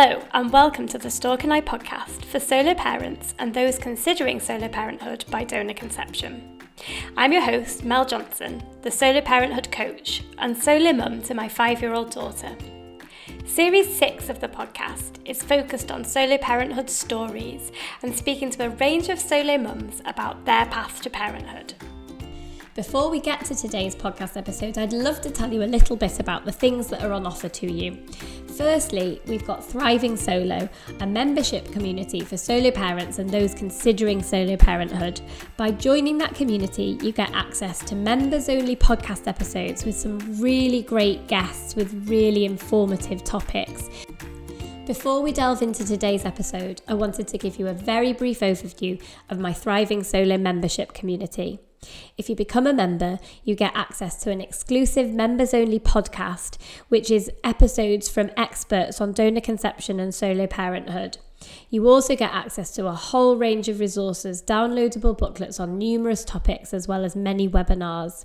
Hello, and welcome to the Stork and I podcast for solo parents and those considering solo parenthood by donor conception. I'm your host, Mel Johnson, the solo parenthood coach and solo mum to my five year old daughter. Series 6 of the podcast is focused on solo parenthood stories and speaking to a range of solo mums about their path to parenthood. Before we get to today's podcast episode, I'd love to tell you a little bit about the things that are on offer to you. Firstly, we've got Thriving Solo, a membership community for solo parents and those considering solo parenthood. By joining that community, you get access to members only podcast episodes with some really great guests with really informative topics. Before we delve into today's episode, I wanted to give you a very brief overview of my Thriving Solo membership community. If you become a member, you get access to an exclusive members only podcast, which is episodes from experts on donor conception and solo parenthood. You also get access to a whole range of resources, downloadable booklets on numerous topics, as well as many webinars.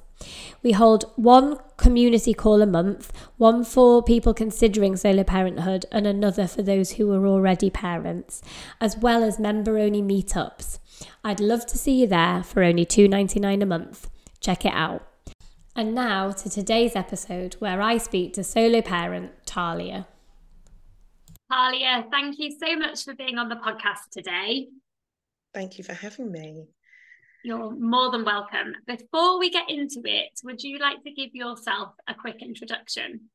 We hold one community call a month, one for people considering solo parenthood, and another for those who are already parents, as well as member only meetups. I'd love to see you there for only $2.99 a month. Check it out. And now to today's episode where I speak to solo parent Talia. Talia, thank you so much for being on the podcast today. Thank you for having me. You're more than welcome. Before we get into it, would you like to give yourself a quick introduction?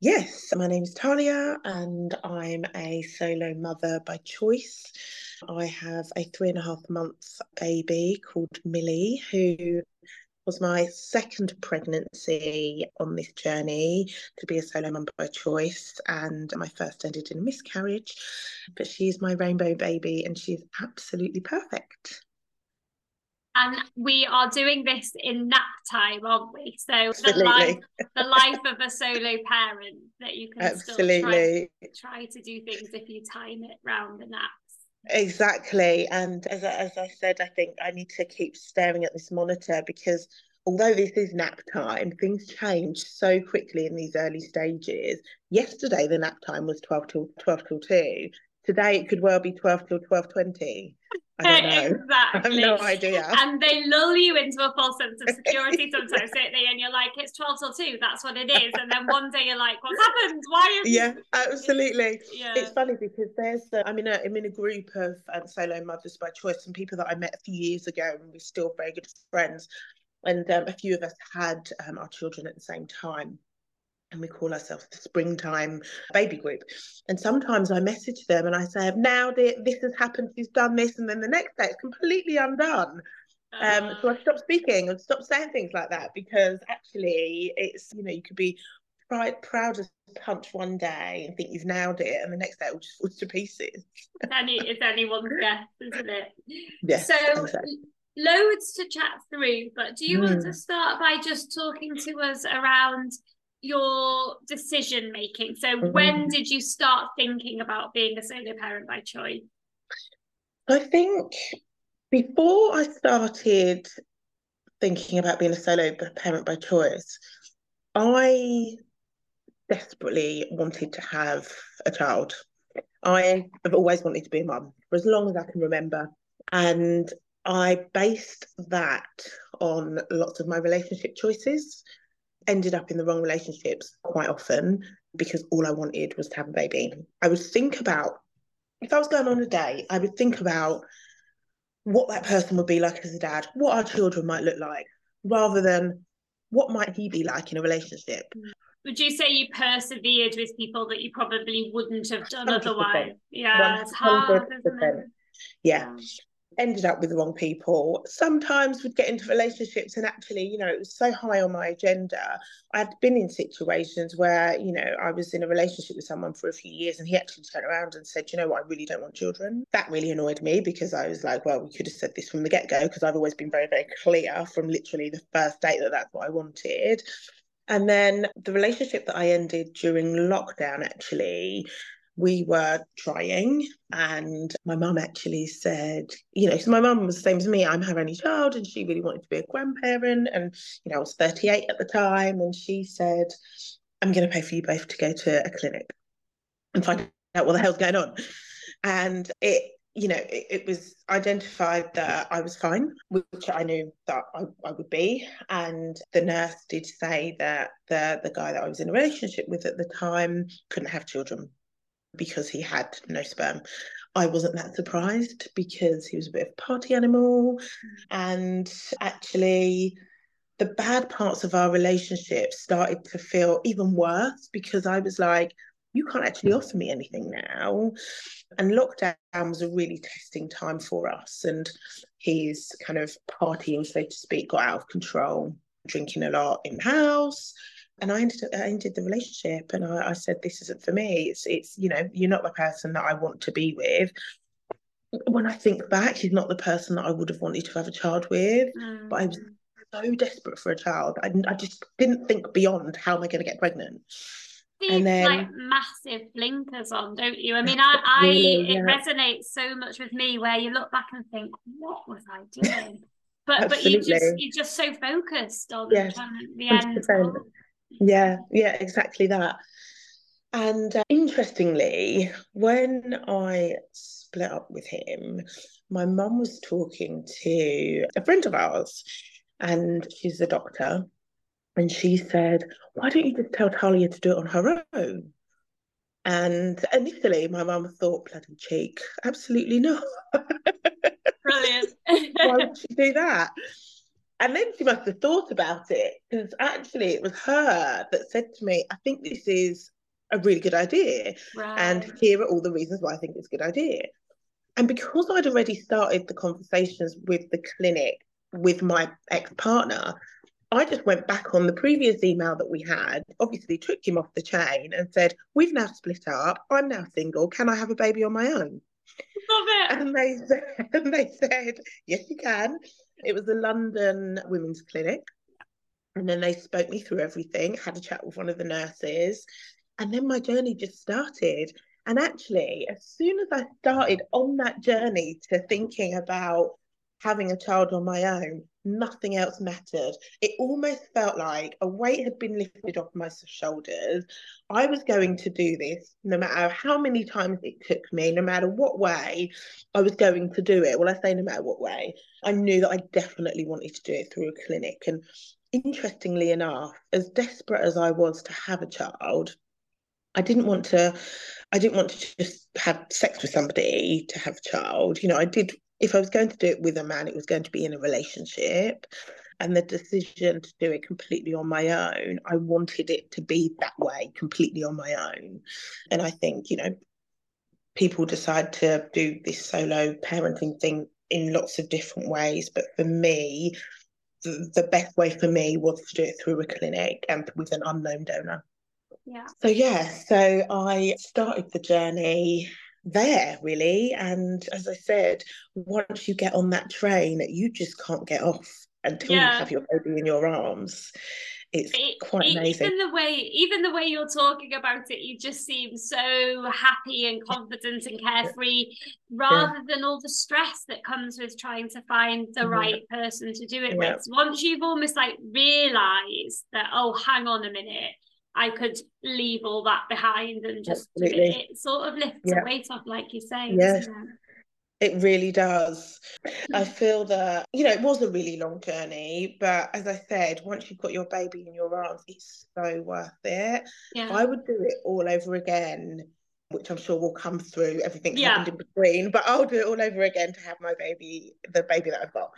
Yes, my name is Talia and I'm a solo mother by choice. I have a three and a half month baby called Millie, who was my second pregnancy on this journey to be a solo mum by choice. And my first ended in a miscarriage. But she's my rainbow baby and she's absolutely perfect. And we are doing this in nap time, aren't we? So Absolutely. the life, the life of a solo parent that you can Absolutely. still try, try to do things if you time it round the naps. Exactly. And as I, as I said, I think I need to keep staring at this monitor because although this is nap time, things change so quickly in these early stages. Yesterday, the nap time was 12 till 12 till 2. Today, it could well be 12 till 12.20. I don't know. Exactly. I have no idea. And they lull you into a false sense of security sometimes, don't they? And you're like, it's 12 till 2, that's what it is. And then one day you're like, what's happened? Why is Yeah, absolutely. Yeah. It's funny because there's, uh, I'm, in a, I'm in a group of um, solo mothers by choice, and people that I met a few years ago, and we're still very good friends. And um, a few of us had um, our children at the same time and we call ourselves the springtime baby group. And sometimes I message them and I say, it, this has happened, she's done this, and then the next day it's completely undone. Uh-huh. Um, so I stopped speaking and stopped saying things like that because actually it's, you know, you could be proud, proud as punch one day and think you've nailed it, and the next day it will just fall to pieces. it's, any, it's anyone's guess, isn't it? Yes. So exactly. loads to chat through, but do you mm. want to start by just talking to us around your decision making. So mm-hmm. when did you start thinking about being a solo parent by choice? I think before I started thinking about being a solo parent by choice, I desperately wanted to have a child. I have always wanted to be a mum for as long as I can remember. And I based that on lots of my relationship choices ended up in the wrong relationships quite often because all I wanted was to have a baby. I would think about if I was going on a date, I would think about what that person would be like as a dad, what our children might look like, rather than what might he be like in a relationship. Would you say you persevered with people that you probably wouldn't have done 100%. otherwise? Yeah, 100%. it's hard, isn't it? Yeah. Ended up with the wrong people. Sometimes would get into relationships and actually, you know, it was so high on my agenda. I'd been in situations where, you know, I was in a relationship with someone for a few years and he actually turned around and said, you know what, I really don't want children. That really annoyed me because I was like, well, we could have said this from the get go because I've always been very, very clear from literally the first date that that's what I wanted. And then the relationship that I ended during lockdown actually we were trying and my mum actually said you know so my mum was the same as me i'm her only child and she really wanted to be a grandparent and you know i was 38 at the time and she said i'm going to pay for you both to go to a clinic and find out what the hell's going on. And it, you know, it, it, was identified that I was fine, which I knew that I, I would be. And the nurse did say that the the guy that I was in a relationship with at the time couldn't have children because he had no sperm. I wasn't that surprised because he was a bit of a party animal. Hmm. And actually, the bad parts of our relationship started to feel even worse because I was like, you can't actually offer me anything now. And lockdown was a really testing time for us. And his kind of partying, so to speak, got out of control, drinking a lot in the house. And I ended, I ended the relationship and I, I said, this isn't for me. It's, it's, you know, you're not the person that I want to be with when I think back, he's not the person that I would have wanted to have a child with. Mm. But I was so desperate for a child. I, I just didn't think beyond how am I going to get pregnant these then, like massive blinkers on, don't you? I mean, I, I really, it resonates so much with me where you look back and think, what was I doing? But but you just you're just so focused on yes, the end. Yeah, yeah, exactly that. And uh, interestingly, when I split up with him, my mum was talking to a friend of ours, and she's a doctor, and she said, Why don't you just tell Talia to do it on her own? And initially, my mum thought, bloody cheek, absolutely not. Brilliant. Why would she do that? And then she must have thought about it because actually, it was her that said to me, I think this is a really good idea. Right. And here are all the reasons why I think it's a good idea. And because I'd already started the conversations with the clinic with my ex partner, I just went back on the previous email that we had, obviously took him off the chain and said, We've now split up. I'm now single. Can I have a baby on my own? Love it. And they said, and they said Yes, you can. It was a London women's clinic. And then they spoke me through everything, had a chat with one of the nurses. And then my journey just started. And actually, as soon as I started on that journey to thinking about having a child on my own, nothing else mattered. It almost felt like a weight had been lifted off my shoulders. I was going to do this no matter how many times it took me, no matter what way I was going to do it. Well, I say no matter what way, I knew that I definitely wanted to do it through a clinic. And interestingly enough, as desperate as I was to have a child, I didn't want to I didn't want to just have sex with somebody to have a child. You know, I did if I was going to do it with a man, it was going to be in a relationship. And the decision to do it completely on my own, I wanted it to be that way, completely on my own. And I think, you know, people decide to do this solo parenting thing in lots of different ways. But for me, the, the best way for me was to do it through a clinic and with an unknown donor. Yeah. So yeah, so I started the journey there really and as i said once you get on that train you just can't get off until yeah. you have your baby in your arms it's it, quite it, amazing even the way even the way you're talking about it you just seem so happy and confident and carefree rather yeah. than all the stress that comes with trying to find the mm-hmm. right person to do it yeah. with once you've almost like realized that oh hang on a minute I could leave all that behind and just it, it, sort of lifts yeah. the weight off, like you say. Yes. It? it really does. I feel that, you know, it was a really long journey, but as I said, once you've got your baby in your arms, it's so worth it. Yeah. I would do it all over again, which I'm sure will come through. Everything yeah. happened in between, but I'll do it all over again to have my baby, the baby that I've got.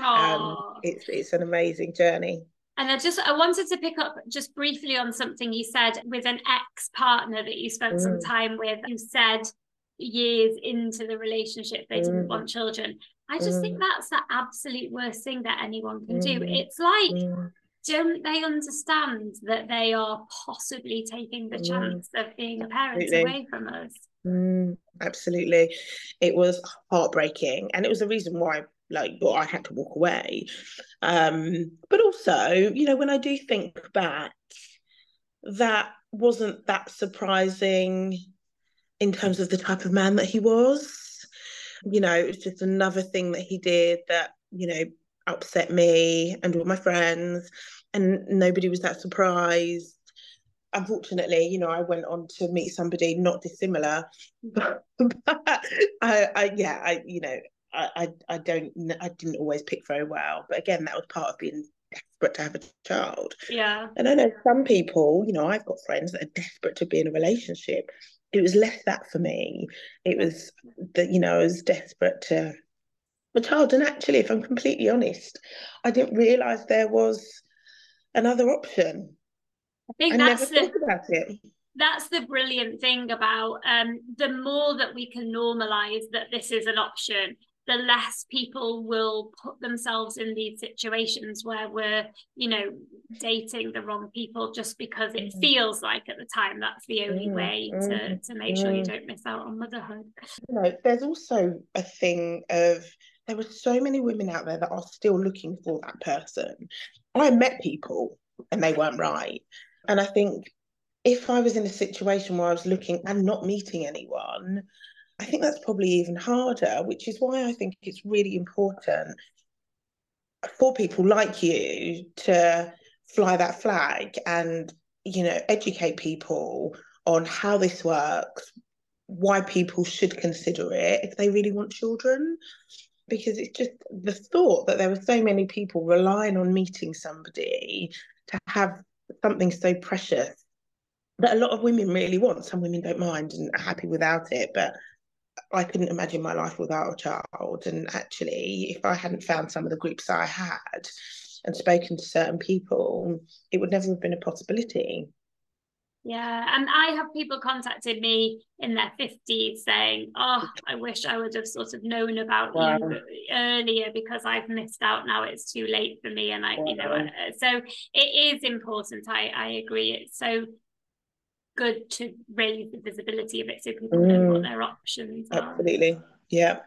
Um, it's it's an amazing journey. And I just I wanted to pick up just briefly on something you said with an ex-partner that you spent mm. some time with You said years into the relationship they mm. didn't want children. I just mm. think that's the absolute worst thing that anyone can do. Mm. It's like mm. don't they understand that they are possibly taking the mm. chance of being a parent Absolutely. away from us? Mm, absolutely. It was heartbreaking. And it was the reason why like but I had to walk away. Um, but also, you know, when I do think back, that wasn't that surprising in terms of the type of man that he was. You know, it was just another thing that he did that, you know, upset me and all my friends, and nobody was that surprised. unfortunately, you know, I went on to meet somebody not dissimilar, but, but I, I, yeah, I, you know, I, I, I don't, I didn't always pick very well. But again, that was part of being desperate to have a child. Yeah. And I know some people, you know, I've got friends that are desperate to be in a relationship. It was less that for me. It was that, you know, I was desperate to have a child. And actually, if I'm completely honest, I didn't realise there was another option. I think I that's never the thought about it. that's the brilliant thing about um, the more that we can normalize that this is an option the less people will put themselves in these situations where we're you know dating the wrong people just because it Mm. feels like at the time that's the only Mm, way to, mm, to make sure you mm. don't miss out on motherhood You know, there's also a thing of there are so many women out there that are still looking for that person. I met people and they weren't right. And I think if I was in a situation where I was looking and not meeting anyone, I think that's probably even harder, which is why I think it's really important for people like you to fly that flag and, you know, educate people on how this works, why people should consider it if they really want children. Because it's just the thought that there were so many people relying on meeting somebody to have something so precious that a lot of women really want. Some women don't mind and are happy without it, but I couldn't imagine my life without a child. And actually, if I hadn't found some of the groups I had and spoken to certain people, it would never have been a possibility. yeah and i have people contacted me in their 50s saying oh i wish i would have sort of known about Wow. you earlier because i've missed out now it's too late for me and i you know uh, so it is important i i agree it's so good to raise the visibility of it so people know what Mm. their options are Absolutely. Yeah.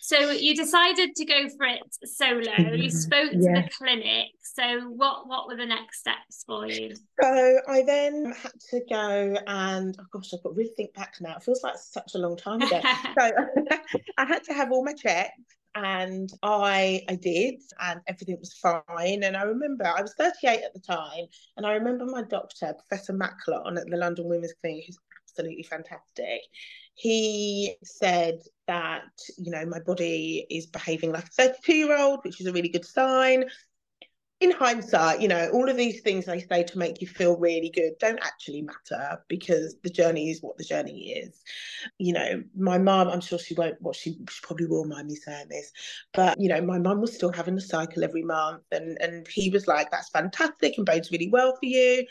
so you decided to go for it solo you spoke to Yeah. the clinic so what what were the next steps for you So I then had to go and oh gosh, I've got to really think back now. It feels like such a long time ago. so I had to have all my checks and I I did and everything was fine. And I remember I was 38 at the time and I remember my doctor, Professor Macklon at the London Women's Clinic, who's absolutely fantastic. He said that, you know, my body is behaving like a 32 year old, which is a really good sign in hindsight, you know, all of these things they say to make you feel really good don't actually matter because the journey is what the journey is. You know, my mum, I'm sure she won't, well, she, she probably will mind me saying this, but you know, my mum was still having a cycle every month, and and he was like, "That's fantastic and bodes really well for you."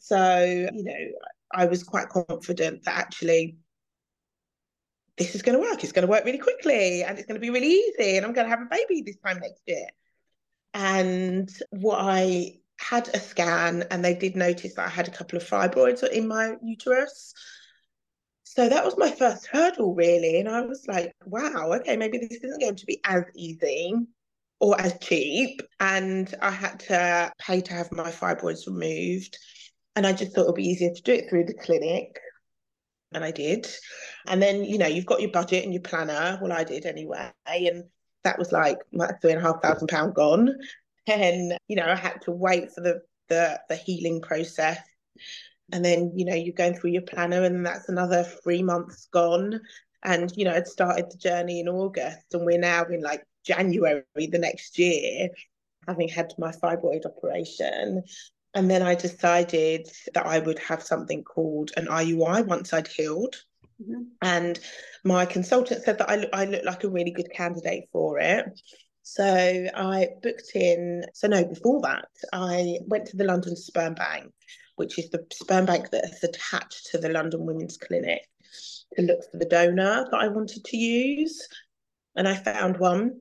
So, you know, I was quite confident that actually this is going to work. It's going to work really quickly, and it's going to be really easy, and I'm going to have a baby this time next year and what I had a scan and they did notice that I had a couple of fibroids in my uterus. So that was my first hurdle, really. And I was like, wow, okay, maybe this isn't going to be as easy or as cheap. And I had to pay to have my fibroids removed. And I just thought it would be easier to do it through the clinic. And I did. And then, you know, you've got your budget and your planner. Well, I did anyway. And that was like my three and a half thousand pound gone. And, you know, I had to wait for the the the healing process. And then, you know, you're going through your planner and that's another three months gone. And, you know, I'd started the journey in August and we're now in like January the next year, having had my fibroid operation. And then I decided that I would have something called an IUI once I'd healed. Mhm. And my consultant said that I I look like a really good candidate for it. So I booked in. So, no, before that, I went to the London Sperm Bank, which is the sperm bank that is attached to the London Women's Clinic, to look for the donor that I wanted to use. And I found one.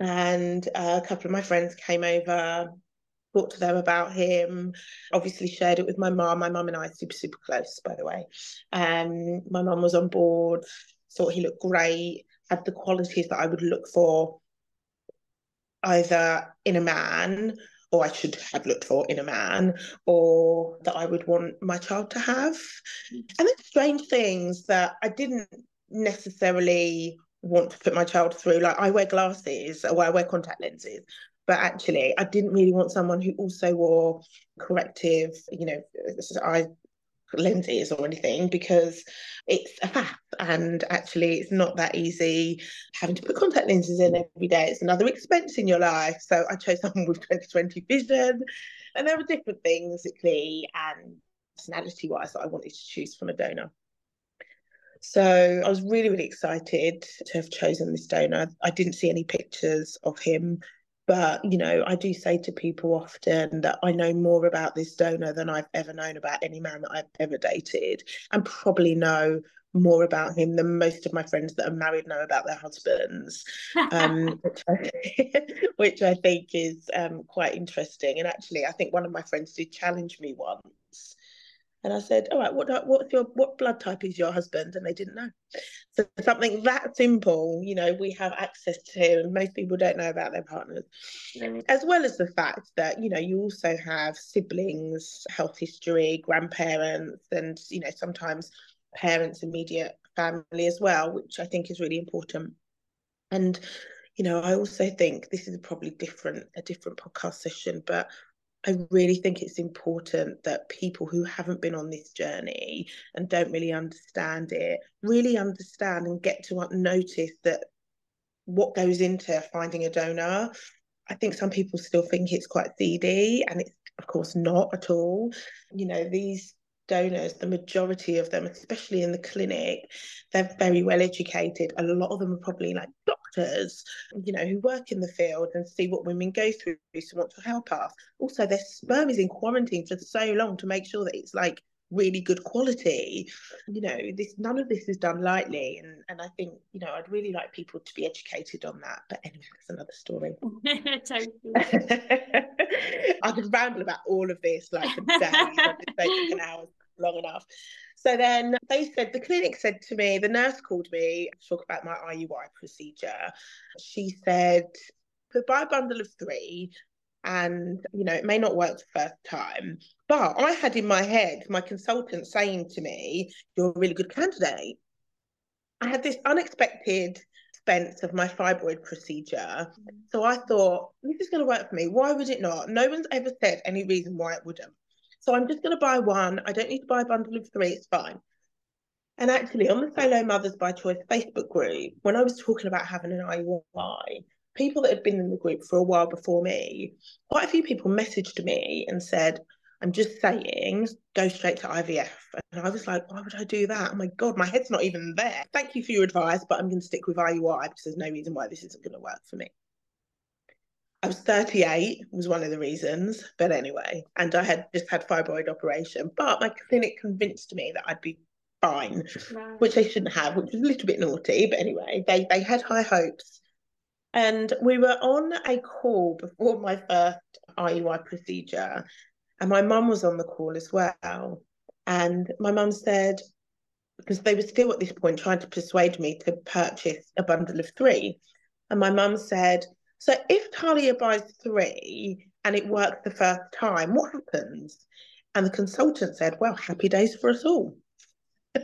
And uh, a couple of my friends came over, talked to them about him, obviously shared it with my mum. My mum and I are super, super close, by the way. Um, my mum was on board, thought he looked great, had the qualities that I would look for either in a man, or I should have looked for in a man, or that I would want my child to have. And then strange things that I didn't necessarily want to put my child through. Like I wear glasses, or I wear contact lenses. But actually I didn't really want someone who also wore corrective, you know, eye lenses or anything because it's a faff and actually it's not that easy having to put contact lenses in every day. It's another expense in your life. So I chose someone with 20/20 vision and there were different things physically and personality wise that I wanted to choose from a donor. So I was really, really excited to have chosen this donor. I didn't see any pictures of him, but you know, I do say to people often that I know more about this donor than I've ever known about any man that I've ever dated, and probably know more about him than most of my friends that are married know about their husbands, um, which, I, which, I, think is um, quite interesting. And actually, I think one of my friends did challenge me once and I said, "All right, what what's your what blood type is your husband?" And they didn't know. So something that simple, you know, we have access to, and most people don't know about their partners, mm. as well as the fact that you know you also have siblings, health history, grandparents, and you know sometimes parents, immediate family as well, which I think is really important. And you know, I also think this is probably different a different podcast session, but I really think it's important that people who haven't been on this journey and don't really understand it really understand and get to notice that what goes into finding a donor. I think some people still think it's quite seedy, and it's of course not at all. You know, these donors, the majority of them, especially in the clinic, they're very well educated. A lot of them are probably like doctors, you know, who work in the field and see what women go through, so want to help us. Also, their sperm is in quarantine for so long to make sure that it's like really good quality. You know, this none of this is done lightly, and and I think you know I'd really like people to be educated on that. But anyway, that's another story. I could ramble about all of this like for days. Been an hour long enough. So then they said, the clinic said to me, the nurse called me to talk about my IUI procedure. She said, buy a bundle of three and you know it may not work the first time but i had in my head my consultant saying to me you're a really good candidate i had this unexpected expense of my fibroid procedure. So i thought this is going to work for me. Why would it not? No one's ever said any reason why it wouldn't so i'm just going to buy one i don't need to buy a bundle of three it's fine and actually on the solo mothers by choice facebook group when i was talking about having an iui people that had been in the group for a while before me, quite a few people messaged me and said, I'm just saying, go straight to IVF. And I was like, why would I do that? Oh my God, my head's not even there. Thank you for your advice, but I'm going to stick with IUI because there's no reason why this isn't going to work for me. I was 38 was one of the reasons, but anyway, and I had just had fibroid operation, but my clinic convinced me that I'd be fine, which they shouldn't have, which was a little bit naughty, but anyway, they they had high hopes. And we were on a call before my first IUI procedure, and my mum was on the call as well. And my mum said, because they were still at this point trying to persuade me to purchase a bundle of three. And my mum said, So if Talia buys three and it works the first time, what happens? And the consultant said, Well, happy days for us all.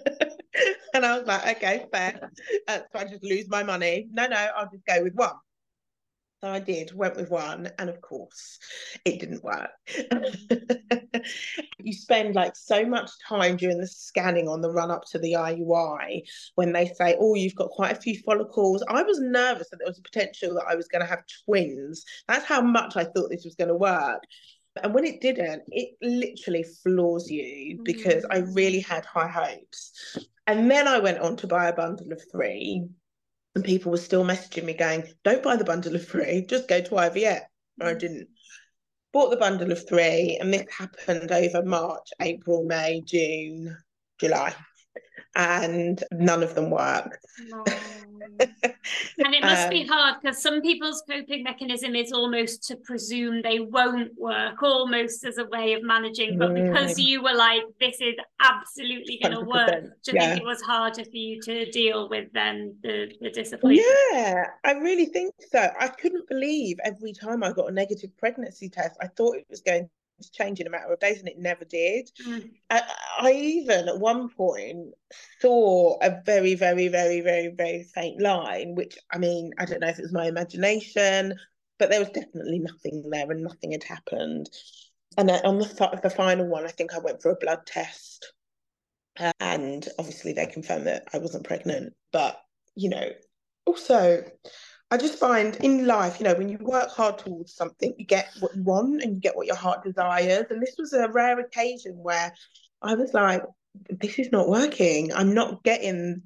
and I was like, okay, fair. Uh, so I just lose my money. No, no, I'll just go with one. So I did, went with one, and of course, it didn't work. you spend like so much time during the scanning on the run up to the IUI when they say, Oh, you've got quite a few follicles. I was nervous that there was a potential that I was going to have twins. That's how much I thought this was going to work. And when it didn't, it literally floors you because I really mm. had high hopes. And then I went on to buy a bundle of three, and people were still messaging me going, Don't buy the bundle of three, just go to IVF. And I mm. didn't. Bought the bundle of three, and this happened over March, April, May, June, July and none of them worked. No. and it must um, be hard because some people's coping mechanism is almost to presume they won't work, almost as a way of managing. But because mm. you were like, this is absolutely going to work, do you yeah. think it was harder for you to deal with then the, the disappointment? Yeah, I really think so. I couldn't believe every time I got a negative pregnancy test, I thought it was going change in a matter of days, and it never did. Mm. I, I, even at one point saw a very, very, very, very, very faint line, which I mean, I don't know if it was my imagination but there was definitely nothing there and nothing had happened. And on the the final one, I think I went for a blood test, uh, and obviously they confirmed that I wasn't pregnant. But you know, also, I just find in life, you know, when you work hard towards something, you get what you want and you get what your heart desires. And this was a rare occasion where I was like, this is not working. I'm not getting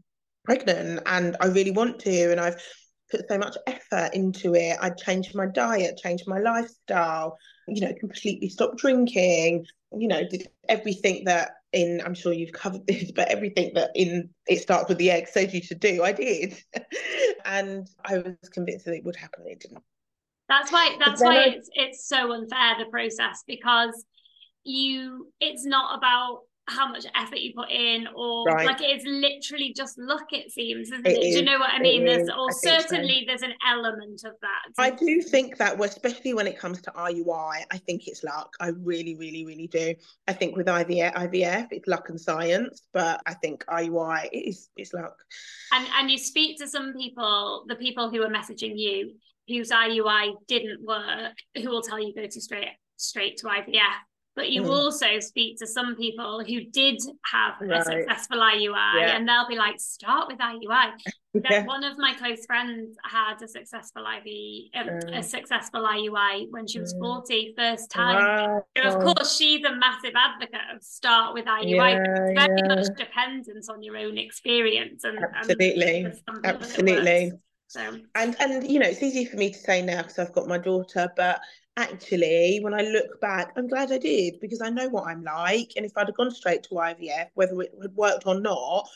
pregnant and I really want to. And I've put so much effort into it. I changed my diet, changed my lifestyle, you know, completely stopped drinking, you know, did everything that in, I'm sure you've covered this, but everything that in it starts with the egg says you should do, I did. and I was convinced that it would happen. It didn't. That's why that's why I... it's it's so unfair the process because you it's not about how much effort you put in or right. like it's literally just luck it seems isn't it, it? Is. do you know what i mean there's or certainly so. there's an element of that i do think that especially when it comes to iui i think it's luck i really really really do i think with ivf ivf it's luck and science but i think iui is it's luck and and you speak to some people the people who are messaging you whose iui didn't work who will tell you go to straight straight to ivf but you mm. also speak to some people who did have right. a successful IUI yeah. and they'll be like, start with IUI. yeah. One of my close friends had a successful IV, um, mm. a successful IUI when she was mm. 40, first time. Wow. Of course, she's a massive advocate of start with IUI. Yeah, very yeah. much dependent on your own experience. And, Absolutely. And Absolutely. So and and you know it's easy for me to say now because I've got my daughter, but actually, when I look back, I'm glad I did because I know what I'm like. And if I'd have gone straight to IVF, whether it had worked or not,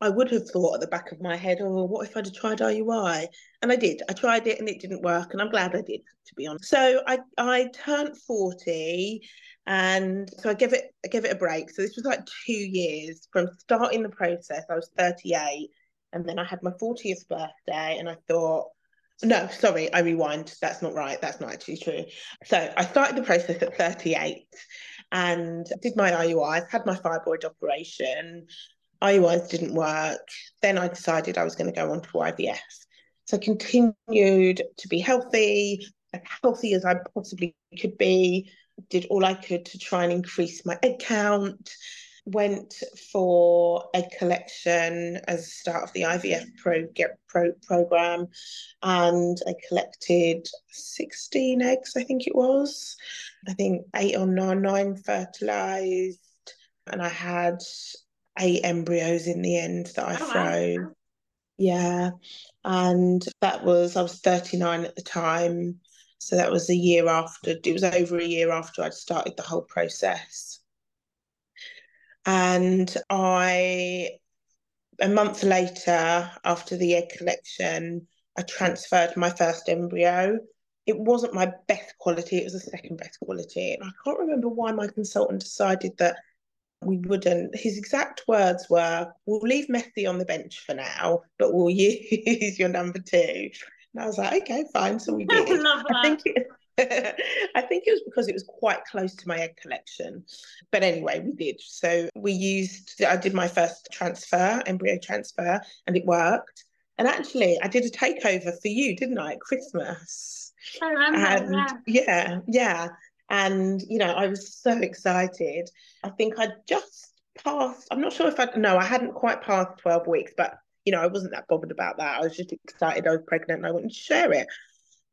I would have thought at the back of my head, oh, what if I'd have tried IUI? And I did. I tried it and it didn't work. And I'm glad I did, to be honest. So I, I turned 40 and so I gave it I gave it a break. So this was like two years from starting the process. I was 38. And then I had my 40th birthday and I thought, no, sorry, I rewind. That's not right. That's not actually true. So I started the process at 38 and did my IUIs, had my fibroid operation. IUIs didn't work. Then I decided I was going to go on to IVF. So I continued to be healthy, as healthy as I possibly could be, did all I could to try and increase my egg count went for egg collection as start of the IVF pro, get pro program, and I collected 16 eggs, I think it was. I think eight or nine, nine fertilized, and I had eight embryos in the end that I oh, froze. Wow. Yeah, and that was I was 39 at the time. So that was a year after, it was over a year after I'd started the whole process. And I, a month later, after the egg collection, I transferred my first embryo. It wasn't my best quality, it was the second best quality. And I can't remember why my consultant decided that we wouldn't. His exact words were, We'll leave Messi on the bench for now, but we'll use your number two. And I was like, Okay, fine. So we did. I think it, I think it was because it was quite close to my egg collection. But anyway, we did. So we used, I did my first transfer, embryo transfer, and it worked. And actually, I did a takeover for you, didn't I, at Christmas? I remember. And yeah, yeah. And, you know, I was so excited. I think I just passed, I'm not sure if I, no, I hadn't quite passed 12 weeks, but, you know, I wasn't that bothered about that. I was just excited I was pregnant and I wanted to share it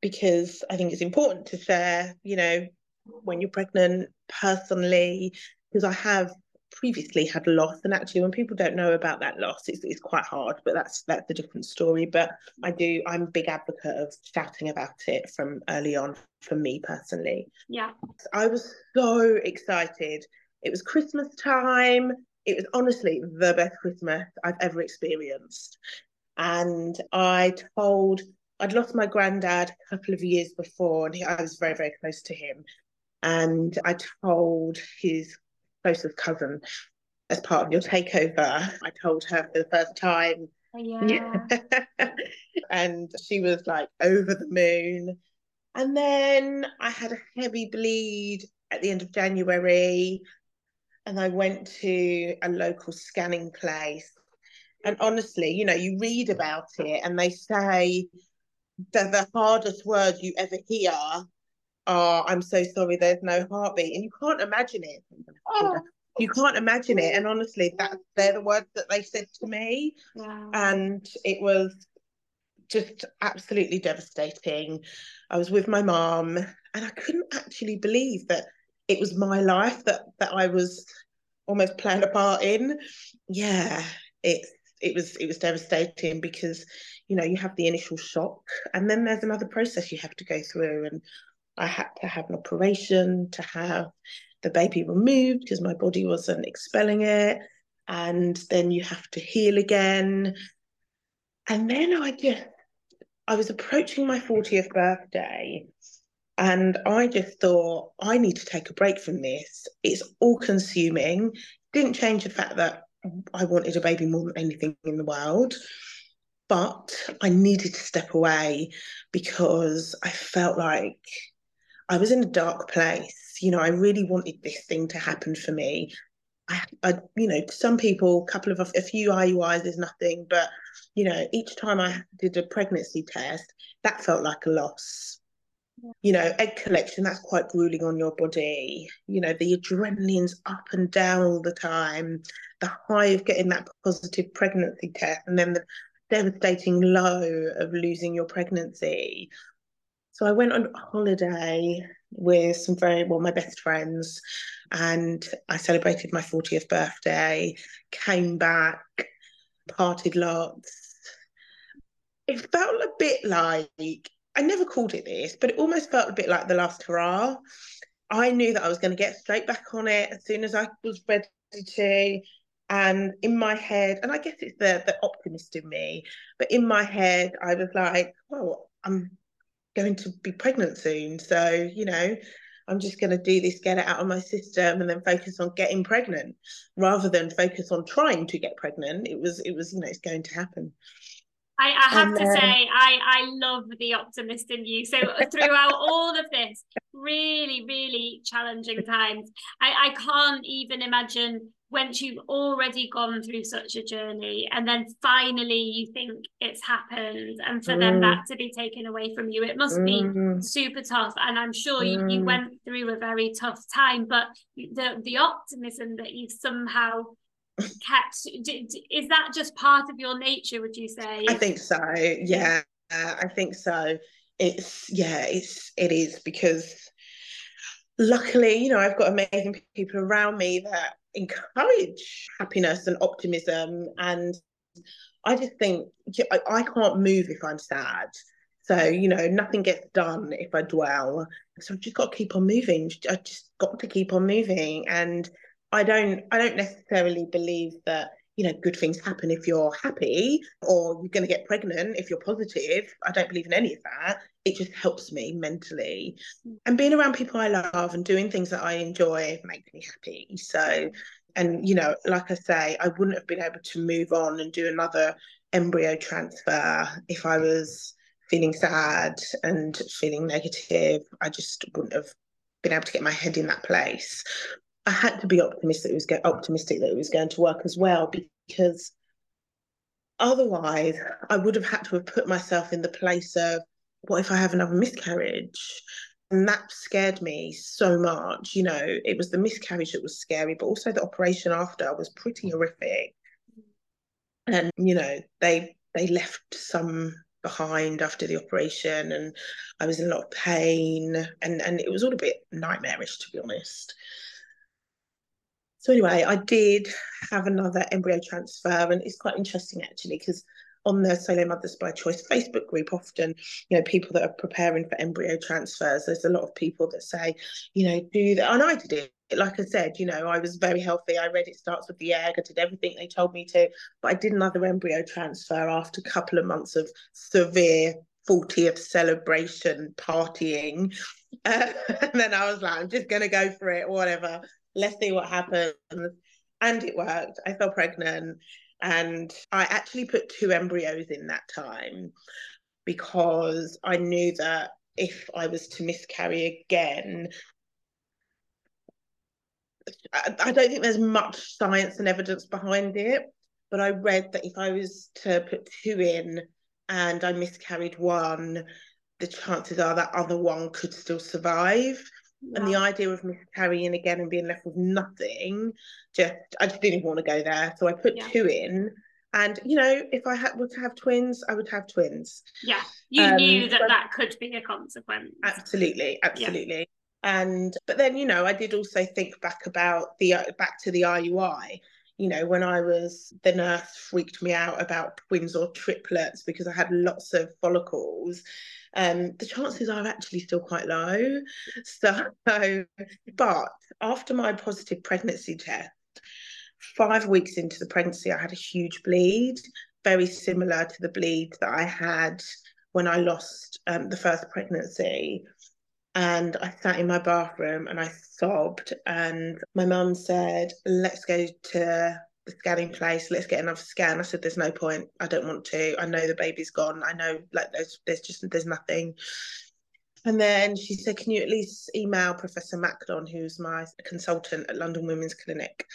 because I think it's important to share, you know, when you're pregnant personally, because I have previously had loss and actually when people don't know about that loss it's, it's quite hard but that's that's a different story. But i do i'm a big advocate of shouting about it from early on for me personally. Yeah. I was so excited. It was christmas time. It was honestly the best christmas i've ever experienced. And i told I'd lost my granddad a couple of years before, and he, I was very, very close to him. And I told his closest cousin, as part of your takeover, I told her for the first time. Oh, yeah. and she was like over the moon. And then I had a heavy bleed at the end of January. And I went to a local scanning place. And honestly, you know, you read about it and they say the, the hardest words you ever hear are I'm so sorry there's no heartbeat and you can't imagine it oh. you can't imagine it and honestly that they're the words that they said to me wow. and it was just absolutely devastating I was with my mom and I couldn't actually believe that it was my life that that I was almost playing a part in yeah it it was it was devastating because you know you have the initial shock and then there's another process you have to go through and I had to have an operation to have the baby removed because my body wasn't expelling it. And then you have to heal again. And then I just, I was approaching my 40th birthday and I just thought, I need to take a break from this. It's all consuming. Didn't change the fact that I wanted a baby more than anything in the world. But I needed to step away because I felt like I was in a dark place. You know, I really wanted this thing to happen for me. I, I you know, some people, a couple of a few IUIs is nothing, but you know, each time I did a pregnancy test, that felt like a loss. You know, egg collection, that's quite grueling on your body. You know, the adrenaline's up and down all the time, the high of getting that positive pregnancy test, and then the devastating low of losing your pregnancy. So I went on holiday with some very well, my best friends, and I celebrated my 40th birthday, came back, parted lots. It felt a bit like I never called it this, but it almost felt a bit like the last hurrah. I knew that I was going to get straight back on it as soon as I was ready to. And in my head, and I guess it's the the optimist in me, but in my head, I was like, well, I'm going to be pregnant soon. So, you know, I'm just going to do this, get it out of my system, and then focus on getting pregnant rather than focus on trying to get pregnant. It was, it was, you know, it's going to happen. I, I have to say, I, I love the optimist in you. So throughout all of this really, really challenging times, I, I can't even imagine once you've already gone through such a journey and then finally you think it's happened and for mm. them that to be taken away from you it must mm. be super tough and i'm sure mm. you, you mm. went through a very tough time but the the optimism that you've somehow kept is that just part of your nature would you say i think so yeah i think so it's yeah it's it is because luckily you know i've got amazing people around me that encourage happiness and optimism. And I just think I, I can't move if I'm sad. So, you know, nothing gets done if I dwell. So I've just got to keep on moving. I just got to keep on moving. And I don't I don't necessarily believe that you know, good things happen if you're happy or you're going to get pregnant if you're positive. I don't believe in any of that. It just helps me mentally. Mm. And being around people I love and doing things that I enjoy makes me happy. So, and, you know, like I say, I wouldn't have been able to move on and do another embryo transfer if I was feeling sad and feeling negative. I just wouldn't have been able to get my head in that place. I had to be optimistic it was optimistic that it was going to work as well because otherwise I would have had to have put myself in the place of what if I have another miscarriage? And that scared me so much. You know, it was the miscarriage that was scary, but also the operation after was pretty horrific. And, you know, they they left some behind after the operation and I was in a lot of pain and and it was all a bit nightmarish to be honest. So anyway, I did have another embryo transfer, and it's quite interesting actually because on the Solo Mothers by Choice Facebook group, often, you know, people that are preparing for embryo transfers, there's a lot of people that say, you know, do that. And I did it. Like I said, you know, I was very healthy. I read it starts with the egg. I did everything they told me to. But I did another embryo transfer after a couple of months of severe 40th celebration partying. Uh, and then I was like, I'm just going to go for it, whatever let's see what happens. And it worked. I fell pregnant. And I actually put two embryos in that time because I knew that if I was to miscarry again, I, I don't think there's much science and evidence behind it. But I read that if I was to put two in and I miscarried one, the chances are that other one could still survive. And the idea of miscarrying again and being left with nothing, just I just didn't want to go there. So I put yeah. two in. And you know, if I had were to have twins, I would have twins. Yeah, you um, knew that that could be a consequence. Absolutely, absolutely. Yeah. And but then you know, I did also think back about the back to the IUI you know, when I was, the nurse freaked me out about twins or triplets because I had lots of follicles. Um, the chances are actually still quite low. So, but after my positive pregnancy test, five weeks into the pregnancy, I had a huge bleed, very similar to the bleed that I had when I lost um, the first pregnancy and I sat in my bathroom and I sobbed. And my mum said, Let's go to the scanning place, let's get another scan. I said, There's no point. I don't want to. I know the baby's gone. I know like there's there's just there's nothing. And then she said, Can you at least email Professor Macdon, who's my consultant at London Women's Clinic?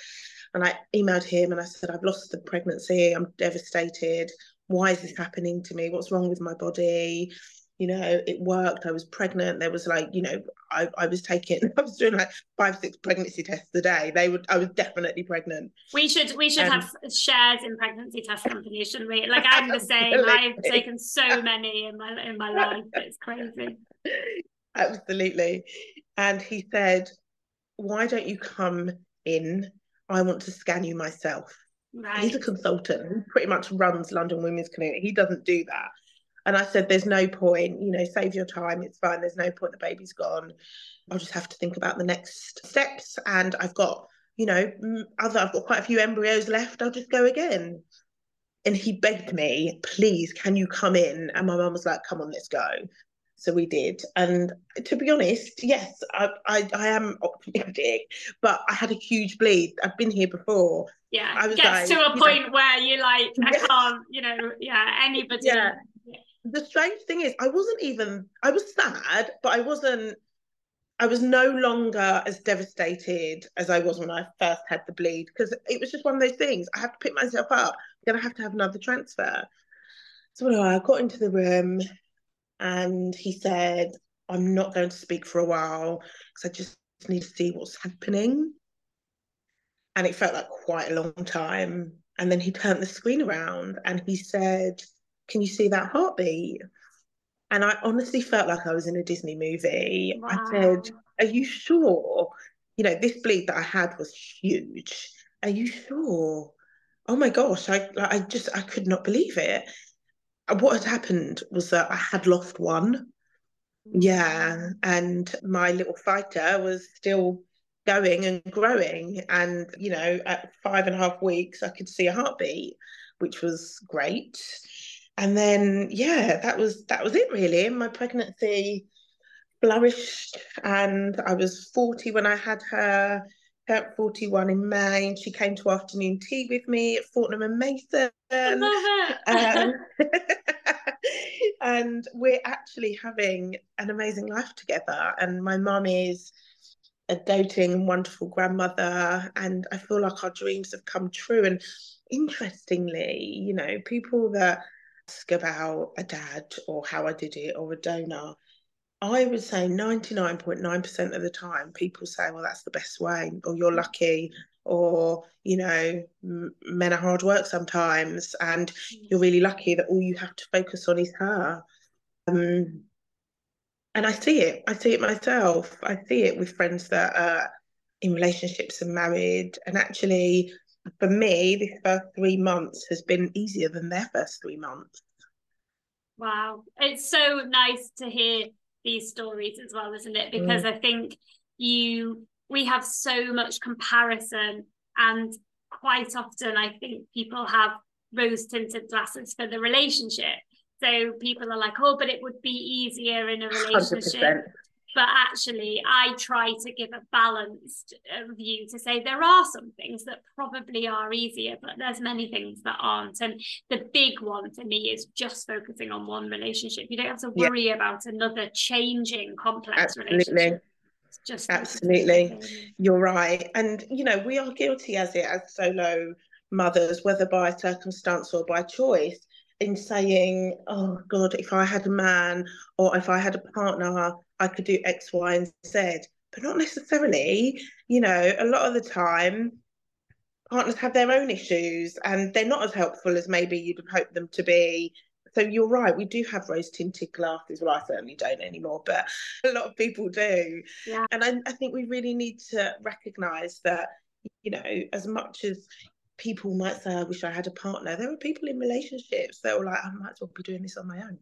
And I emailed him and I said, I've lost the pregnancy. I'm devastated. Why is this happening to me? What's wrong with my body? You know it worked i was pregnant there was like you know i, I was taking i was doing like five six pregnancy tests a day they would i was definitely pregnant we should we should um, have shares in pregnancy test companies shouldn't we like i'm the same i've taken so many in my in my life it's crazy absolutely and he said why don't you come in i want to scan you myself Right. He's a consultant who pretty much runs London Women's Clinic. He doesn't do that. And I said, there's no point, you know, save your time. It's fine. There's no point. The baby's gone. I'll just have to think about the next steps. And I've got, you know, other, I've got quite a few embryos left. I'll just go again. And he begged me, please, can you come in? And my mum was like, come on, let's go. So we did. And to be honest, yes, I, I, I am optimistic, but I had a huge bleed. I've been here before. Yeah, I was gets like, to a point know, where you're like, I can't, you know, yeah, anybody. Yeah the strange thing is I wasn't even I was sad, but I wasn't I was no longer as devastated as I was when I first had the bleed because it was just one of those things. I have to pick myself up. I'm gonna have to have another transfer. So anyway, I got into the room and he said, I'm not going to speak for a while because I just need to see what's happening. And it felt like quite a long time. And then he turned the screen around and he said, can you see that heartbeat? And I honestly felt like I was in a Disney movie. Wow. I said, Are you sure? You know, this bleed that I had was huge. Are you sure? Oh my gosh, I I just I could not believe it. What had happened was that I had lost one. Yeah. And my little fighter was still going and growing. And, you know, at five and a half weeks, I could see a heartbeat, which was great and then yeah that was that was it really. My pregnancy flourished and i was 40 when i had her turned 41 in may and she came to afternoon tea with me at fortnum and mason. Um, and we're actually having an amazing life together. And my mum is a doting and wonderful grandmother and i feel like our dreams have come true. And interestingly you know people that ask about a dad or how I did it or a donor, I would say 99.9% of the time people say, well, that's the best way, or you're lucky, or, you know, men are hard work sometimes, and you're really lucky that all you have to focus on is her. Um, and I see it. I see it myself. I see it with friends that are in relationships and married, and actually for me, this first three months has been easier than their first three months. Wow. It's so nice to hear these stories as well, isn't it? Because mm. I think you we have so much comparison and quite often I think people have rose tinted glasses for the relationship. So people are like, oh, but it would be easier in a relationship. 100% but actually i try to give a balanced uh, view to say there are some things that probably are easier but there's many things that aren't. And the big one for me is just focusing on one relationship. You don't have to worry yeah. about another changing complex absolutely. relationship. Just absolutely. You're right. And you know we are guilty as it as solo mothers whether by circumstance or by choice in saying, oh God, if I had a man or if I had a partner, I could do X, Y, and Z. But not necessarily. You know, a lot of the time, partners have their own issues and they're not as helpful as maybe you'd have hoped them to be. So you're right, we do have rose tinted glasses. Well, I certainly don't anymore, but a lot of people do. Yeah. And I, I think we really need to recognise that, you know, as much as people might say, I wish I had a partner, there are people in relationships that are like, I might as well be doing this on my own.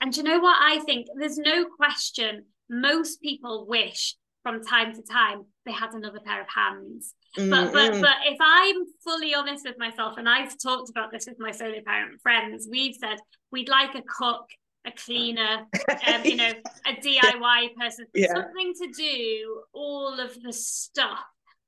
And you know what I think? There's no question most people wish from time to time they had another pair of hands. Mm-hmm. But but but if I'm fully honest with myself, and I've talked about this with my solo parent friends, we've said we'd like a cook, a cleaner, um, you know, a DIY person, yeah. something to do all of the stuff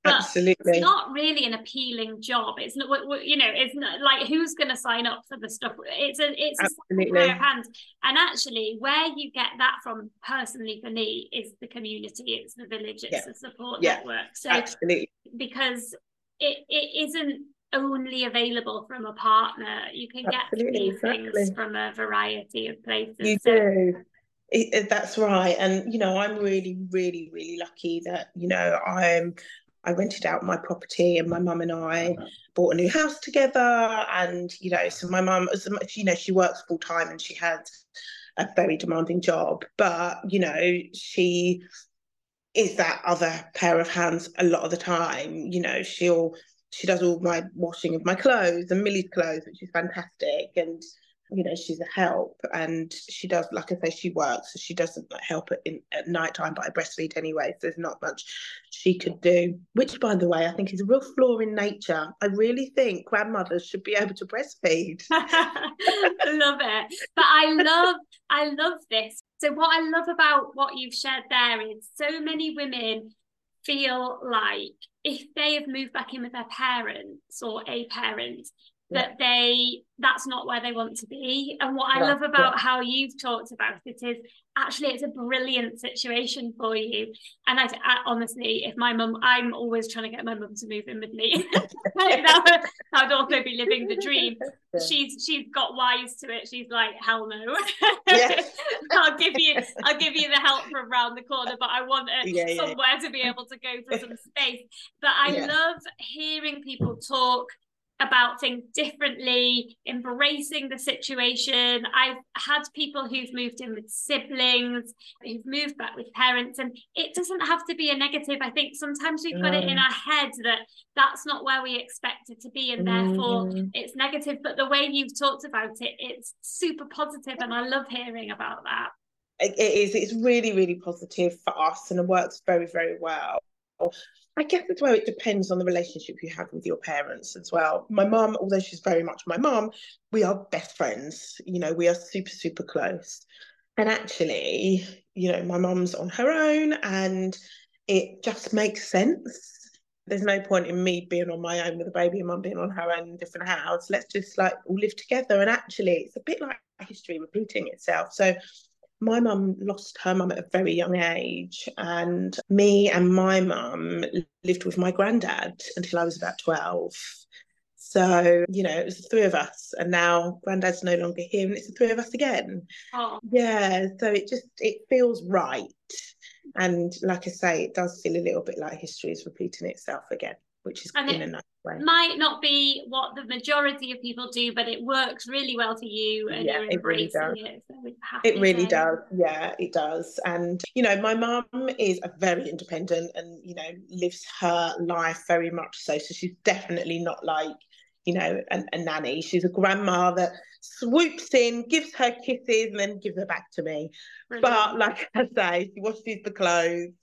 but Absolutely. It's not really an appealing job. It's not, you know, it's not like who's going to sign up for the stuff. It's a, it's Absolutely. a hands. And actually, where you get that from, personally for me, is the community. It's the village. It's yeah. the support yeah. network. So, Absolutely. because it, it isn't only available from a partner. You can Absolutely, get these exactly. things from a variety of places. You so, do. It, that's right. And, you know, I'm really, really, really lucky that, you know, I'm I rented out my property and my mum and I uh-huh. bought a new house together. And, you know, so my mum, as much, you know, she works full time and she has a very demanding job, but, you know, she is that other pair of hands a lot of the time. You know, she'll, she does all my washing of my clothes and Millie's clothes, which is fantastic. And, you know she's a help and she does like i say she works so she doesn't help at, in, at night time but i breastfeed anyway so there's not much she could do which by the way i think is a real flaw in nature. I really think grandmothers should be able to breastfeed. I love it. But i love i love this. So what i love about what you've shared there is so many women feel like if they have moved back in with their parents or a parent that they that's not where they want to be. And what i love about yeah. how you've talked about it is actually it's a brilliant situation for you. And I, I honestly if my mum i'm always trying to get my mum to move in with me. That would, also be living the dream. She's she's got wise to it. She's like hell no. I'll give you i'll give you the help from around the corner but i want it yeah, yeah. somewhere to be able to go for some space. But i love hearing people talk about things differently, embracing the situation. I've had people who've moved in with siblings, who've moved back with parents, and it doesn't have to be a negative. I think sometimes we've got it in our head that that's not where we expect it to be, and therefore mm. it's negative. But the way you've talked about it, it's super positive, and I love hearing about that. It is. It's really, really positive for us, and it works very, very well. I guess as well, it depends on the relationship you have with your parents as well. My mum, although she's very much my mum, we are best friends. You know, we are super, super close. And actually, you know, my mum's on her own and it just makes sense. There's no point in me being on my own with a baby and mum being on her own in a different house. Let's just like all live together. And actually, it's a bit like history repeating itself. So my mum lost her mum at a very young age, and me and my mum lived with my granddad until I was about 12. So, you know, it was the three of us, and now granddad's no longer here, and it's the three of us again. Oh. Yeah, so it just it feels right. And like I say, it does feel a little bit like history is repeating itself again which is and in a nice way. Might not be what the majority of people do, but it works really well for you and yeah, it. Really it, so it really does. Yeah, it does. And you know, my mum is a very independent and you know lives her life very much so. So she's definitely not like you know a, a nanny. She's a grandma that swoops in, gives her kisses, and then gives her back to me. Brilliant. But like I say, she washes the clothes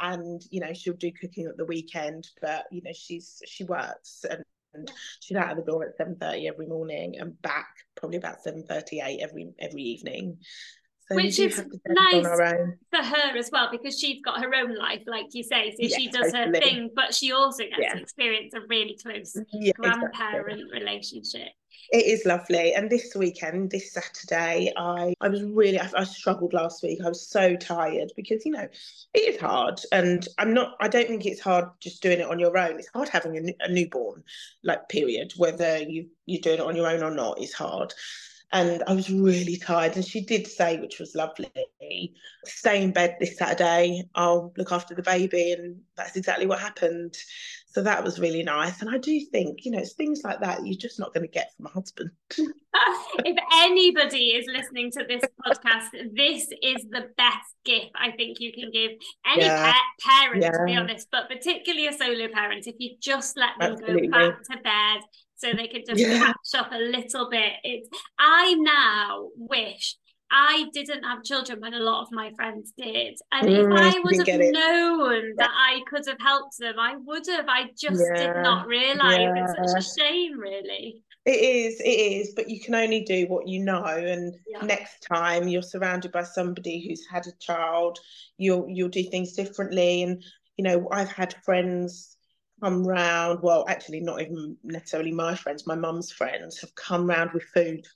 and you know she'll do cooking at the weekend but you know she's she works and, and she's out of the door at 7.30 every morning and back probably about 7.38 every every evening so which is nice for her as well because she's got her own life like you say so yeah, she does totally. her thing but she also gets yeah. to experience a really close yeah, grandparent exactly. relationship it is lovely. And this weekend, this Saturday, I I was really I, I, struggled last week. I was so tired because you know it is hard, and I'm not. I don't think it's hard just doing it on your own. It's hard having a, a newborn, like period. Whether you you're doing it on your own or not is hard. and I was really tired. And she did say, which was lovely, stay in bed this Saturday. I'll look after the baby. And that's exactly what happened. So that was really nice. And I do think, you know, it's things like that you're just not going to get from a husband. if anybody is listening to this podcast, this is the best gift I think you can give any yeah. pa- parent, yeah. to be honest, but particularly a solo parent. If you just let them Absolutely. go back to bed so they can just yeah. catch up a little bit. It's I now wish I didn't have children when a lot of my friends did. And mm, if I would have known that I could have helped them, I would have. I just yeah. did not realise. Yeah. It's such a shame, really. It is, it is, but you can only do what you know. And yeah. next time you're surrounded by somebody who's had a child, you'll you'll do things differently. And you know, I've had friends come round. Well, actually, not even necessarily my friends. My mum's friends have come round with food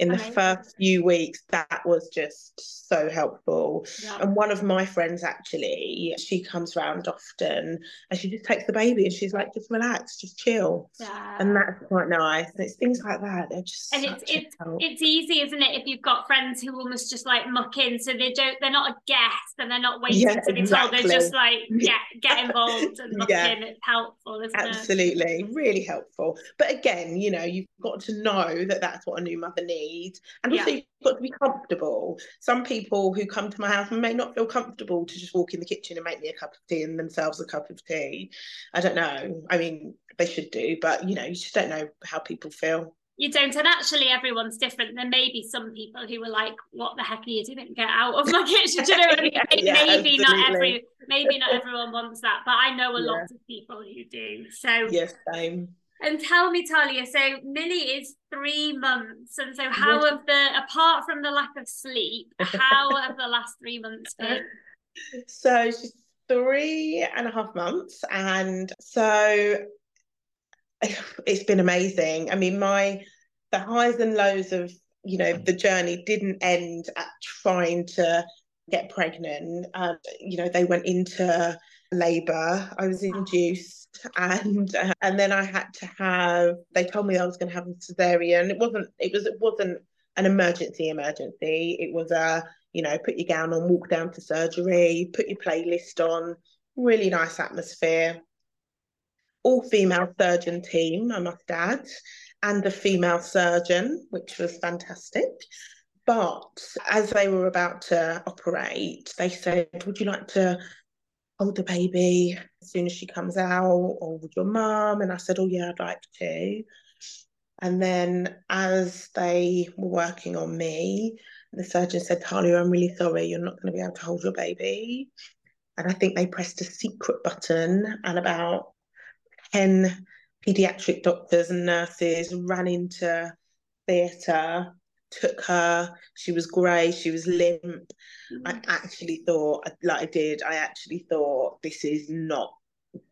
in the Amazing. first few weeks that was just so helpful yeah. and one of my friends actually she comes round often and she just takes the baby and she's like just relax just chill yeah. and that's quite nice and it's things like that they're just and it's it's, it's easy isn't it if you've got friends who almost just like muck in so they don't they're not a guest and they're not waiting yeah, to be exactly. told they're just like get get involved and muck yeah. in it's helpful isn't absolutely it? really helpful but again you know you've got to know that that's what a new mother needs need. And also, yeah. you've got to be comfortable. Some people who come to my house may not feel comfortable to just walk in the kitchen and make me a cup of tea and themselves a cup of tea. I don't know. I mean, they should do, but you know, you just don't know how people feel you don't and actually everyone's different there may be some people who are like what the heck are you doing get out of my kitchen you know what I mean? yeah, maybe absolutely. not every maybe not everyone wants that but I know a yeah. lot of people who do so yes same and tell me, Talia, so Millie is three months. And so how have the, apart from the lack of sleep, how have the last three months been? So she's three and a half months. And so it's been amazing. I mean, my, the highs and lows of, you know, the journey didn't end at trying to get pregnant. Um, you know, they went into labour. I was induced, and uh, and then I had to have. They told me I was going to have a cesarean. It wasn't. It was. It wasn't an emergency. Emergency. It was a. You know, put your gown on, walk down to surgery, put your playlist on. Really nice atmosphere. All female surgeon team, I must add, and a female surgeon, which was fantastic. But as they were about to operate, they said, Would you like to hold the baby as soon as she comes out oh, or with your mum? And I said, Oh, yeah, I'd like to. And then as they were working on me, the surgeon said, Talia, I'm really sorry, you're not going to be able to hold your baby. And I think they pressed a secret button, and about 10 pediatric doctors and nurses ran into theatre took her. She was grey. She was limp. Mm. I actually thought, like I did, I actually thought this is not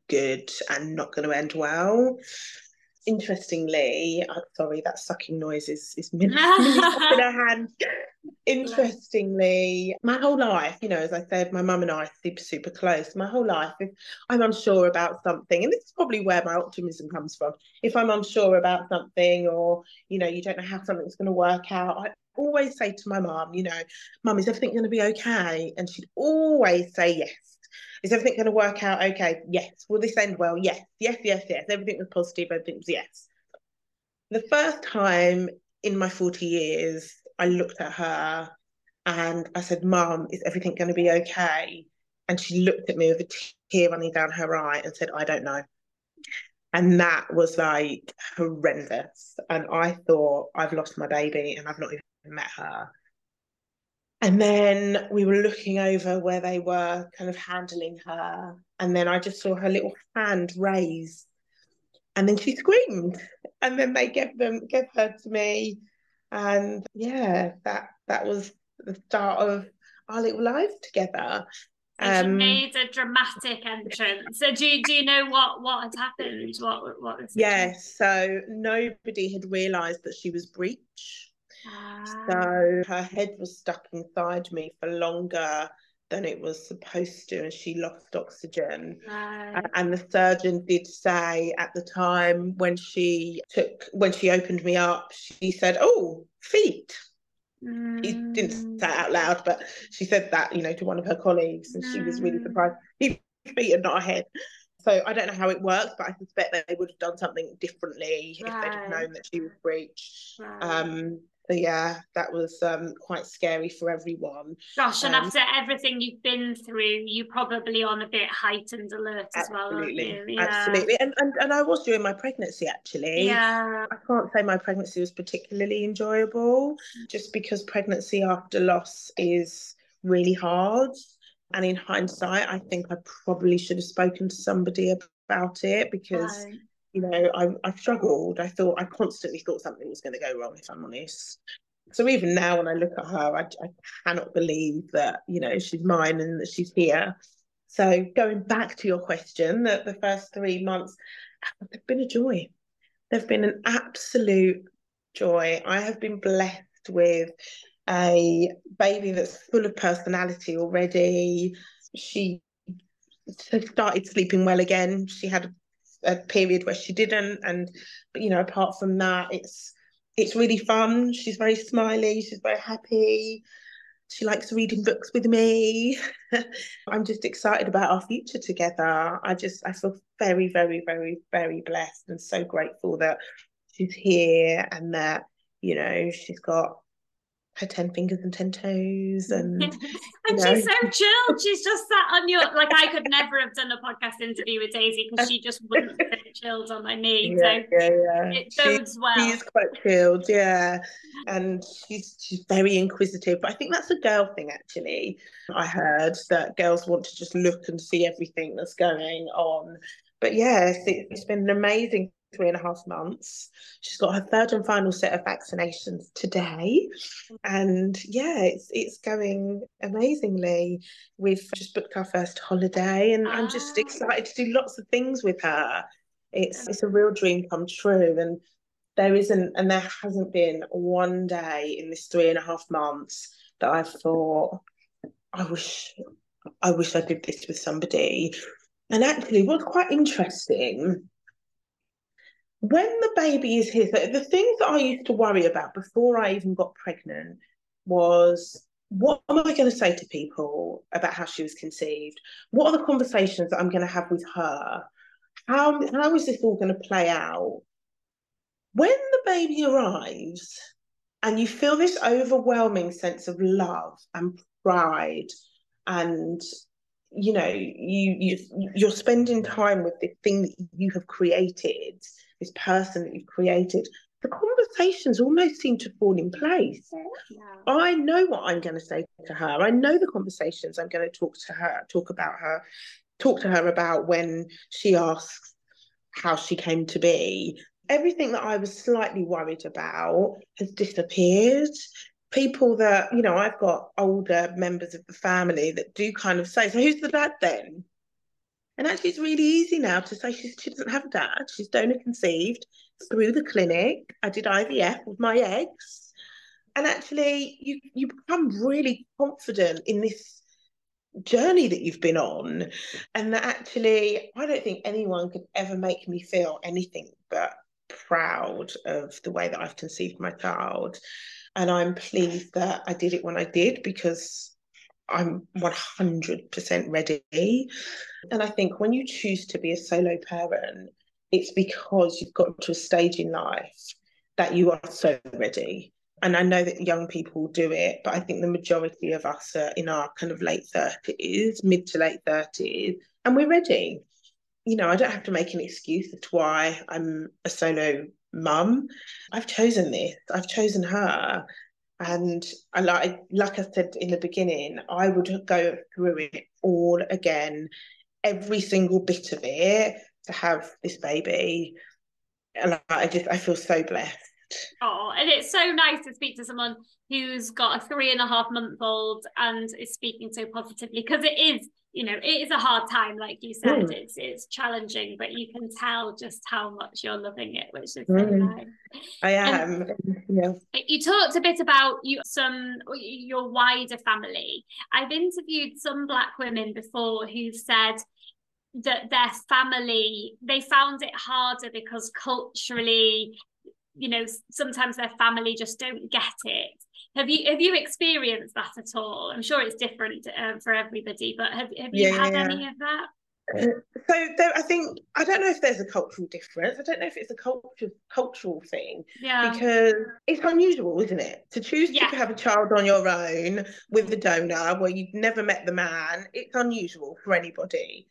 good and not going to end well. Interestingly, uh, sorry, that sucking noise is is in her hand. Interestingly, my whole life, you know, as I said, my mum and I are super, super close. My whole life, if I'm unsure about something, and this is probably where my optimism comes from. If I'm unsure about something, or you know, you don't know how something's going to work out, I always say to my mum, you know, mum, is everything going to be okay? And she'd always say yes. Is everything going to work out okay? Yes. Will this end well? Yes. Yes, yes, yes. Everything was positive. Everything was yes. The first time in my 40 years, I looked at her and I said, Mom, is everything going to be okay? And she looked at me with a tear running down her eye and said, I don't know. And that was like horrendous. And I thought, I've lost my baby and I've not even met her. And then we were looking over where they were kind of handling her. And then I just saw her little hand raise. And then she screamed. And then they gave them gave her to me. And yeah, that that was the start of our little life together. And um, she made a dramatic entrance. So do you, do you know what what had happened? What what was Yes, yeah, so nobody had realised that she was breech. Ah. So her head was stuck inside me for longer than it was supposed to, and she lost oxygen. Right. And the surgeon did say at the time when she took when she opened me up, she said, "Oh, feet." Mm. She didn't say it out loud, but she said that you know to one of her colleagues, and she was really Mm. surprised. Feet and not a head. So I don't know how it works, but I suspect they would have done something differently if they'd have known that she was breached. Right. Um, so yeah, that was um, quite scary for everyone. Gosh, and um, after everything you've been through, you're probably on a bit heightened alert as well, aren't Absolutely, you? Yeah. absolutely, and, and and I was during my pregnancy actually. Yeah. I can't say my pregnancy was particularly enjoyable, just because pregnancy after loss is really hard. And in hindsight, I think I probably should have spoken to somebody about it because Right. You know, I, I struggled. I thought I constantly thought something was going to go wrong, if I'm honest. So even now, when I look at her, I, I cannot believe that you know she's mine and that she's here. So going back to your question, that the first three months have been a joy. They've been an absolute joy. I have been blessed with a baby that's full of personality already. She started sleeping well again. She had a period where she didn't and you know apart from that it's it's really fun. She's very smiley she's very happy. She likes reading books with me. I'm just excited about our future together. I just i feel very very very very blessed and so grateful that she's here and that you know she's got her 10 fingers and 10 toes and and you know. she's so chilled. She's just sat on your like I could never have done a podcast interview with Daisy because she just wouldn't sit chilled on my knee. yeah, So yeah, yeah. it She- bodes well. she's quite chilled, yeah, and she's she's very inquisitive. But I think that's a girl thing, actually. I heard that girls want to just look and see everything that's going on. But yes, it, it's been an amazing three and a half months. She's got her third and final set of vaccinations today, and yeah, it's it's going amazingly. We've just booked our first holiday, and I'm just Ah. excited to do lots of things with her. It's it's a real dream come true, and there isn't and there hasn't been one day in this three and a half months that I've thought, I wish I wish I did this with somebody. And actually, what's quite interesting, when the baby is here, the, things that I used to worry about before I even got pregnant was what am I going to say to people about how she was conceived? What are the conversations that I'm going to have with her? How, how is this all going to play out? When the baby arrives and you feel this overwhelming sense of love and pride and you know you you you're spending time with the thing that you have created this person that you've created the conversations almost seem to fall in place Yeah. I know what I'm going to say to her. I know the conversations I'm going to talk to her, talk about her, talk to her about when she asks how she came to be. Everything that I was slightly worried about has disappeared. People that, you know, I've got older members of the family that do kind of say, So who's the dad then? And actually, it's really easy now to say she, she doesn't have a dad. She's donor conceived through the clinic. I did IVF with my eggs and actually you you become really confident in this journey that you've been on and that actually i don't think anyone could ever make me feel anything but proud of the way that i've conceived my child and i'm pleased that i did it when i did because i'm 100% ready and i think when you choose to be a solo parent it's because you've got to a stage in life that you are so ready and I know that young people do it, but I think the majority of us are in our kind of late 30s, mid to late 30s, and we're ready. You know, I don't have to make an excuse as to why I'm a solo mum. I've chosen this, I've chosen her. And I like like I said in the beginning, I would go through it all again, every single bit of it to have this baby. And I just I feel so blessed. Oh, and it's so nice to speak to someone who's got a three and a half month old and is speaking so positively because it is you know, it is a hard time, like you said. Mm. It's it's challenging, but you can tell just how much you're loving it, which is mm. nice. I am. yeah. You talked a bit about you some your wider family. I've interviewed some black women before who said that their family they found it harder because culturally you know sometimes their family just don't get it have you have you experienced that at all i'm sure it's different um, for everybody but have, have you yeah, had yeah. any of that so there, I think I don't know if there's a cultural difference. I don't know if it's a culture cultural thing. Yeah. Because it's unusual, isn't it? To choose yeah. to have a child on your own with the donor where you've never met the man, it's unusual for anybody.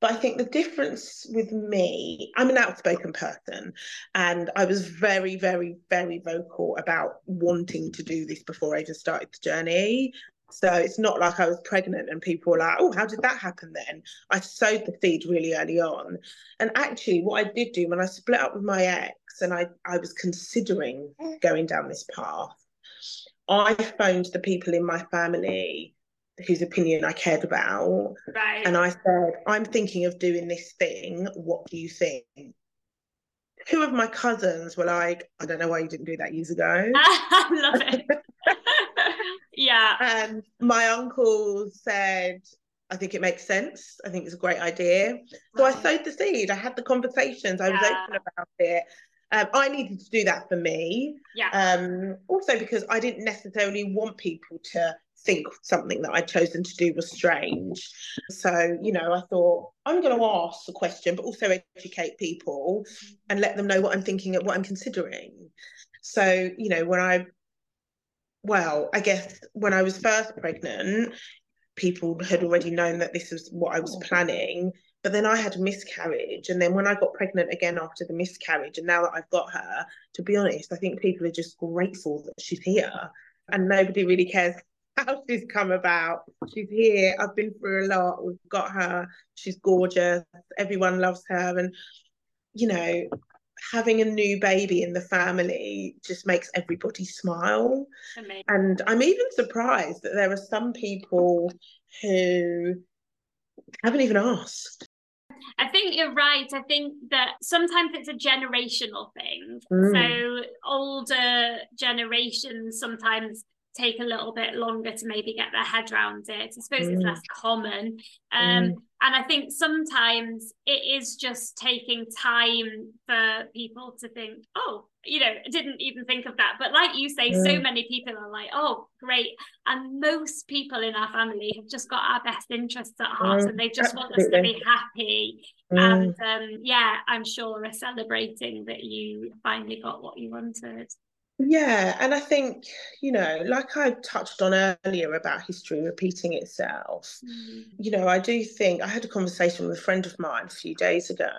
But I think the difference with me, I'm an outspoken person, and I was very, very, very vocal about wanting to do this before I even started the journey. So it's not like I was pregnant and people were like, oh, how did that happen then? I sowed the seed really early on. And actually, what I did do when I split up with my ex and I, I was considering mm. going down this path, I phoned the people in my family whose opinion I cared about. Right. And I said, I'm thinking of doing this thing. What do you think? Two of my cousins were like, I don't know why you didn't do that years ago. I love it. yeah. And my uncle said, I think it makes sense. I think it's a great idea. So I sowed the seed. I had the conversations. I yeah. was open about it. Um, I needed to do that for me. Yeah. Um, also because I didn't necessarily want people to think something that I'd chosen to do was strange. So, you know, I thought I'm going to ask the question, but also educate people and let them know what I'm thinking and what I'm considering. So, you know, when I, well, I guess when I was first pregnant, people had already known that this was what I was mm. planning. But then I had a miscarriage. And then when I got pregnant again after the miscarriage, and now that I've got her, to be honest, I think people are just grateful that she's here and nobody really cares how she's come about. She's here. I've been through a lot. We've got her. She's gorgeous. Everyone loves her. And, you know, having a new baby in the family just makes everybody smile. Amazing. And I'm even surprised that there are some people who haven't even asked. I think you're right. I think that sometimes it's a generational thing. Mm. So older generations sometimes take a little bit longer to maybe get their head around it. I suppose mm. it's less common. Um, mm. And I think sometimes it is just taking time for people to think, oh, you know, I didn't even think of that. But like you say, mm. so many people are like, oh, great. And most people in our family have just got our best interests at heart mm. and they just Absolutely. want us to be happy. Mm. And um, yeah, I'm sure are celebrating that you finally got what you wanted. Yeah, and I think, you know, like I touched on earlier about history repeating itself, mm. you know, I do think I had a conversation with a friend of mine a few days ago,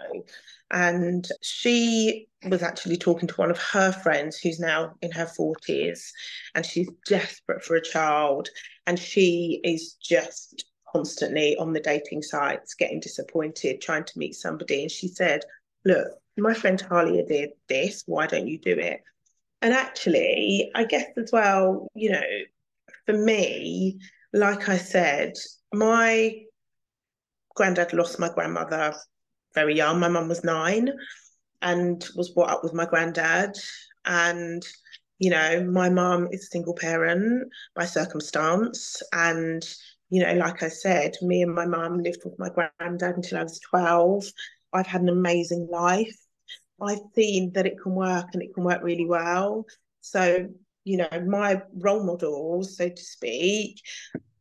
and she was actually talking to one of her friends who's now in her 40s, and she's desperate for a child, and she is just constantly on the dating sites getting disappointed, trying to meet somebody. And she said, Look, my friend Talia did this, why don't you do it? And actually, I guess as well, you know, for me, like I said, my granddad lost my grandmother very young. My mum was nine and was brought up with my granddad. And, you know, my mum is a single parent by circumstance. And, you know, like I said, me and my mum lived with my granddad until I was 12. I've had an amazing life. I've seen that it can work and it can work really well. So, you know, my role models, so to speak,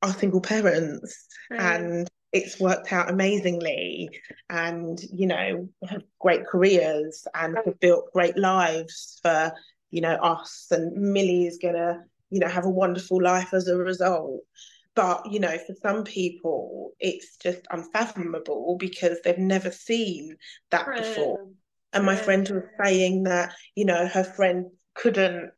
are single parents mm. and it's worked out amazingly and, you know, have great careers and have built great lives for, you know, us and Millie is gonna, you know, have a wonderful life as a result. But, you know, for some people, it's just unfathomable because they've never seen that before. And my friend was saying that, you know, her friend couldn't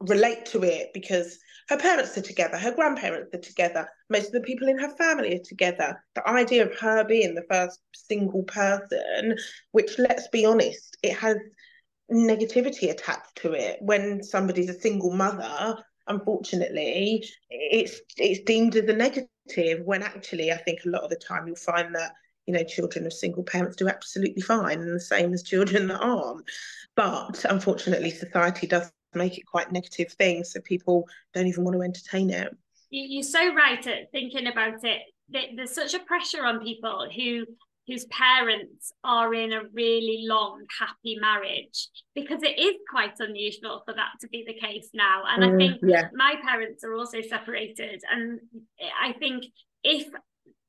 relate to it because her parents are together, her grandparents are together, most of the people in her family are together. The idea of her being the first single person, which let's be honest, it has negativity attached to it. When somebody's a single mother, unfortunately, it's it's deemed as a negative negative when actually I think a lot of the time you'll find that you know children of single parents do absolutely fine and the same as children that aren't. But unfortunately society does make it quite negative thing so people don't even want to entertain it. You're so right at thinking about it. There's such a pressure on people who whose parents are in a really long happy marriage because it is quite unusual for that to be the case now. And mm, i think yeah. my parents are also separated. And i think if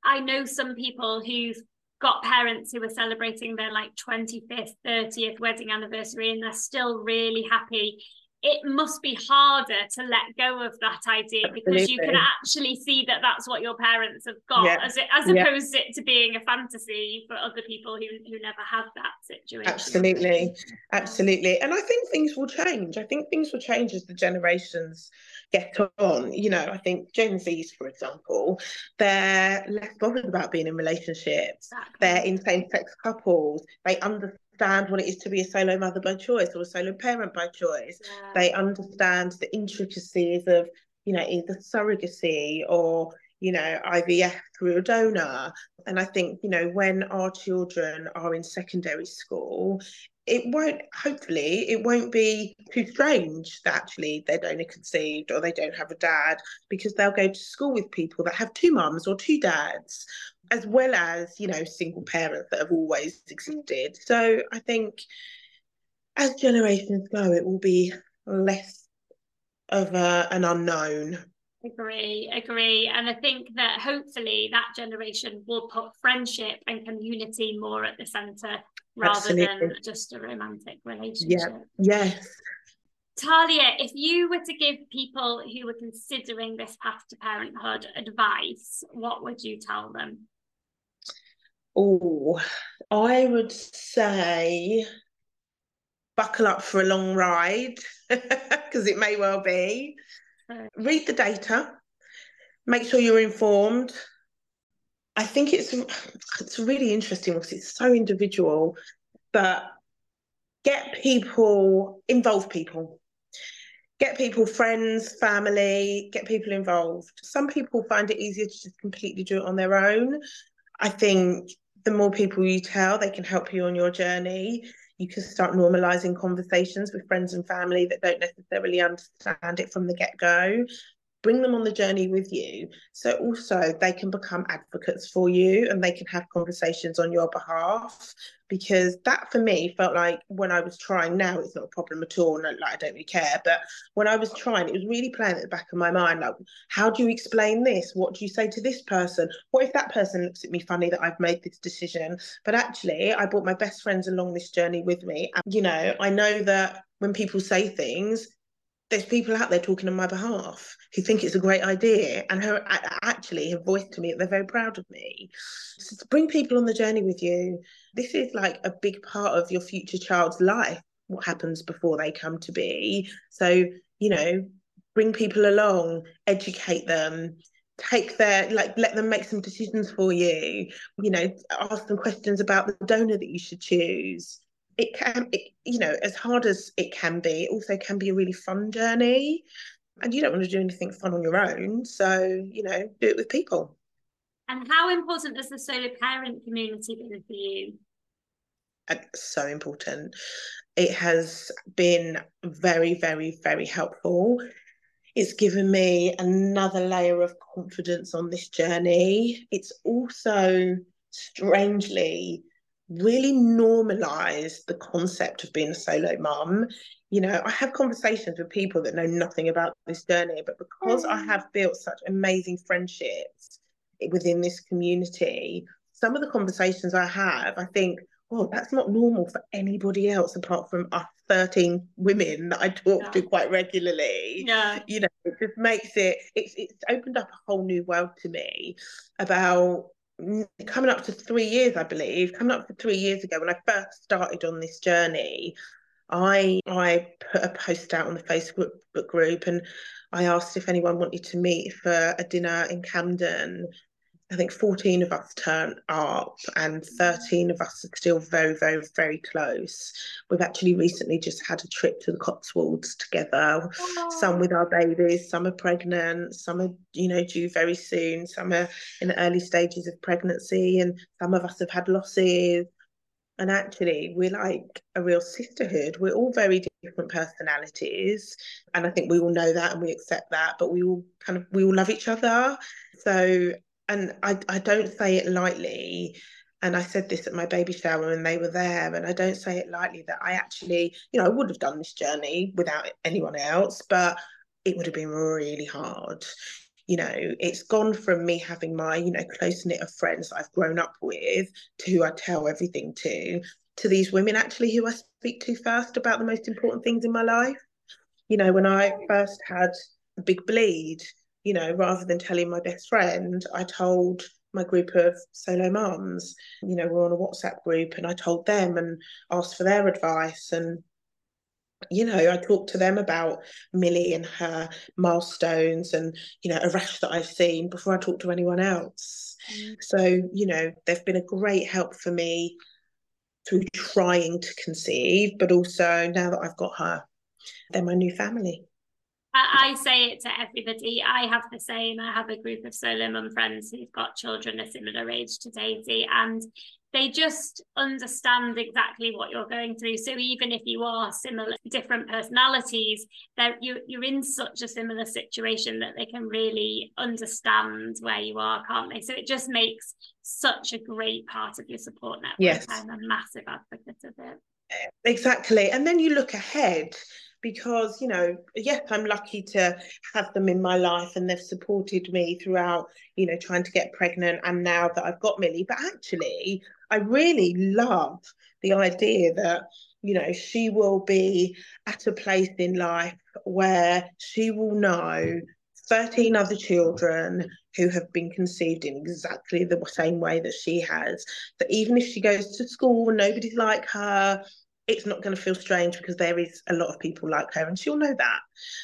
i know some people who've got parents who are celebrating their like 25th 30th wedding anniversary and they're still really happy it must be harder to let go of that idea Absolutely. because you can actually see that that's what your parents have got yeah. as it, as yeah. opposed to being a fantasy for other people who, who never had that situation absolutely absolutely and i think things will change i think things will change as the generations get on you know i think gen z's for example they're less bothered about being in relationships exactly. they're in same-sex couples they understand understand what it is to be a solo mother by choice or a solo parent by choice. Yeah. They understand the intricacies of, you know, either surrogacy or, you know, IVF through a donor. And I think, you know, when our children are in secondary school, it won't hopefully it won't be too strange that actually they're donor conceived or they don't have a dad because they'll go to school with people that have two mums or two dads as well as you know single parents that have always existed so i think as generations go it will be less of a, an unknown agree agree and i think that hopefully that generation will put friendship and community more at the center rather Absolutely. than just a romantic relationship yeah yes Talia, if you were to give people who were considering this path to parenthood advice, what would you tell them? Oh, I would say buckle up for a long ride because it may well be. Read the data, make sure you're informed. I think it's it's really interesting because it's so individual, but get people involve people. Get people, friends, family, get people involved. Some people find it easier to just completely do it on their own. I think the more people you tell, they can help you on your journey. You can start normalizing conversations with friends and family that don't necessarily understand it from the get go bring them on the journey with you. So also they can become advocates for you and they can have conversations on your behalf. Because that for me felt like when I was trying now it's not a problem at all and like I don't really care. But when I was trying it was really playing at the back of my mind like how do you explain this? What do you say to this person? What if that person looks at me funny that I've made this decision? But actually I brought my best friends along this journey with me. And you know I know that when people say things there's people out there talking on my behalf who think it's a great idea and who actually have voiced to me that they're very proud of me. So to bring people on the journey with you, this is like a big part of your future child's life, what happens before they come to be. So, you know, bring people along, educate them, take their like let them make some decisions for you you know ask them questions about the donor that you should choose it can it, you know as hard as it can be it also can be a really fun journey. And you don't want to do anything fun on your own so you know do it with people. And how important has the solo parent community been for you? Uh, so important. It has been very very very helpful. It's given me another layer of confidence on this journey. It's also strangely really normalize the concept of being a solo mum. You know, I have conversations with people that know nothing about this journey, but because I mm. have built such amazing friendships within this community, some of the conversations I have, I think, oh, that's not normal for anybody else apart from us 13 women that I talk yeah. to quite regularly. Yeah. You know, it just makes it, it's, it's opened up a whole new world to me about Mm, coming up to three years, I believe, coming up to three years ago when I first started on this journey, I I put a post out on the Facebook group and I asked if anyone wanted to meet for a dinner in Camden. I think 14 of us turn up and 13 of us are still very, very, very close. We've actually recently just had a trip to the Cotswolds together, Aww. some with our babies, some are pregnant, some are, you know, due very soon, some are in the early stages of pregnancy, and some of us have had losses. And actually, we're like a real sisterhood. We're all very different personalities. And I think we all know that and we accept that, but we all kind of, we all love each other. So and I, I don't say it lightly and I said this at my baby shower when they were there, and I don't say it lightly that I actually, you know, I would have done this journey without anyone else, but it would have been really hard. You know, it's gone from me having my, you know, close knit of friends that I've grown up with to who I tell everything to, to these women actually who I speak to first about the most important things in my life. You know, when I first had a big bleed, you know, rather than telling my best friend, I told my group of solo mums. You know, we're on a WhatsApp group and I told them and asked for their advice. And, you know, I talked to them about Millie and her milestones and, you know, a rash that I've seen before I talk to anyone else. Mm. So, you know, they've been a great help for me through trying to conceive, but also now that I've got her, they're my new family. I, say it to everybody. I have the same. I have a group of solo mum friends who've got children a similar age to Daisy, and they just understand exactly what you're going through. So even if you are similar, different personalities, that you you're in such a similar situation that they can really understand where you are, can't they? So it just makes such a great part of your support network. Yes, I'm a massive advocate of it. Exactly, and then you look ahead because you know yes i'm lucky to have them in my life and they've supported me throughout you know trying to get pregnant and now that i've got millie. But actually i really love the idea that you know she will be at a place in life where she will know 13 other children who have been conceived in exactly the same way that she has that even if she goes to school and nobody's like her it's not going to feel strange because there is a lot of people like her and she'll know that.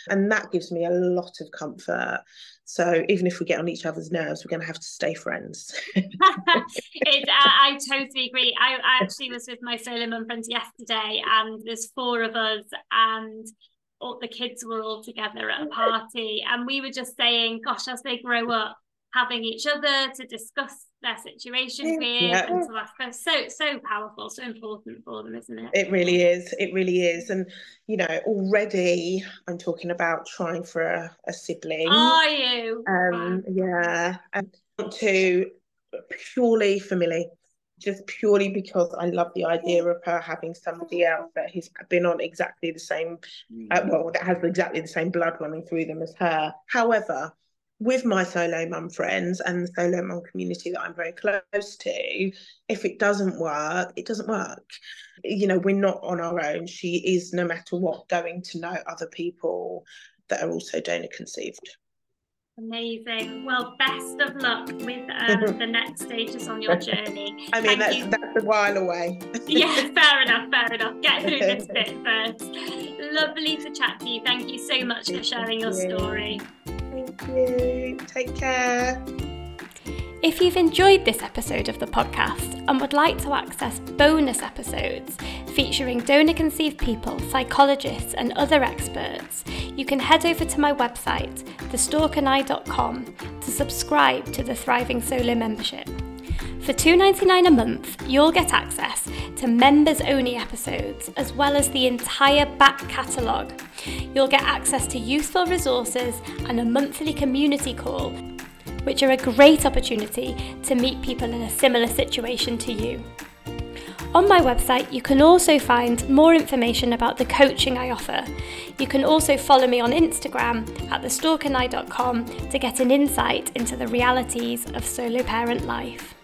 And that gives me a lot of comfort. So even if we get on each other's nerves we're going to have to stay friends. It, I, I, totally agree. I, I actually was with my solo mum friends yesterday and there's four of us and all the kids were all together at a party and we were just saying gosh as they grow up having each other to discuss their situation with yeah. and ask so so powerful so important for them isn't it? It really is. It really is. And you know already i'm talking about trying for a, a sibling. Are you? Um wow. yeah. And to purely for Millie just purely because I love the idea of her having somebody else that has been on exactly the same, uh, well, that has exactly the same blood running through them as her. However, with my solo mum friends and the solo mum community that I'm very close to, if it doesn't work, it doesn't work. You know, we're not on our own. She is, no matter what, going to know other people that are also donor conceived. Amazing. Well, best of luck with um, the next stages on your journey. I mean, that's, that's a while away. yeah, fair enough, fair enough. Get through this bit first. Lovely to chat to you. Thank you so much for sharing your story. You. Take care. If you've enjoyed this episode of the podcast and would like to access bonus episodes featuring donor conceived people, psychologists, and other experts, you can head over to my website, thestorkandI.com, to subscribe to the Thriving Solo membership. For $2.99 a month, you'll get access to members only episodes as well as the entire back catalogue. You'll get access to useful resources and a monthly community call, which are a great opportunity to meet people in a similar situation to you. On my website, you can also find more information about the coaching I offer. You can also follow me on Instagram at thestorkandI.com to get an insight into the realities of solo parent life.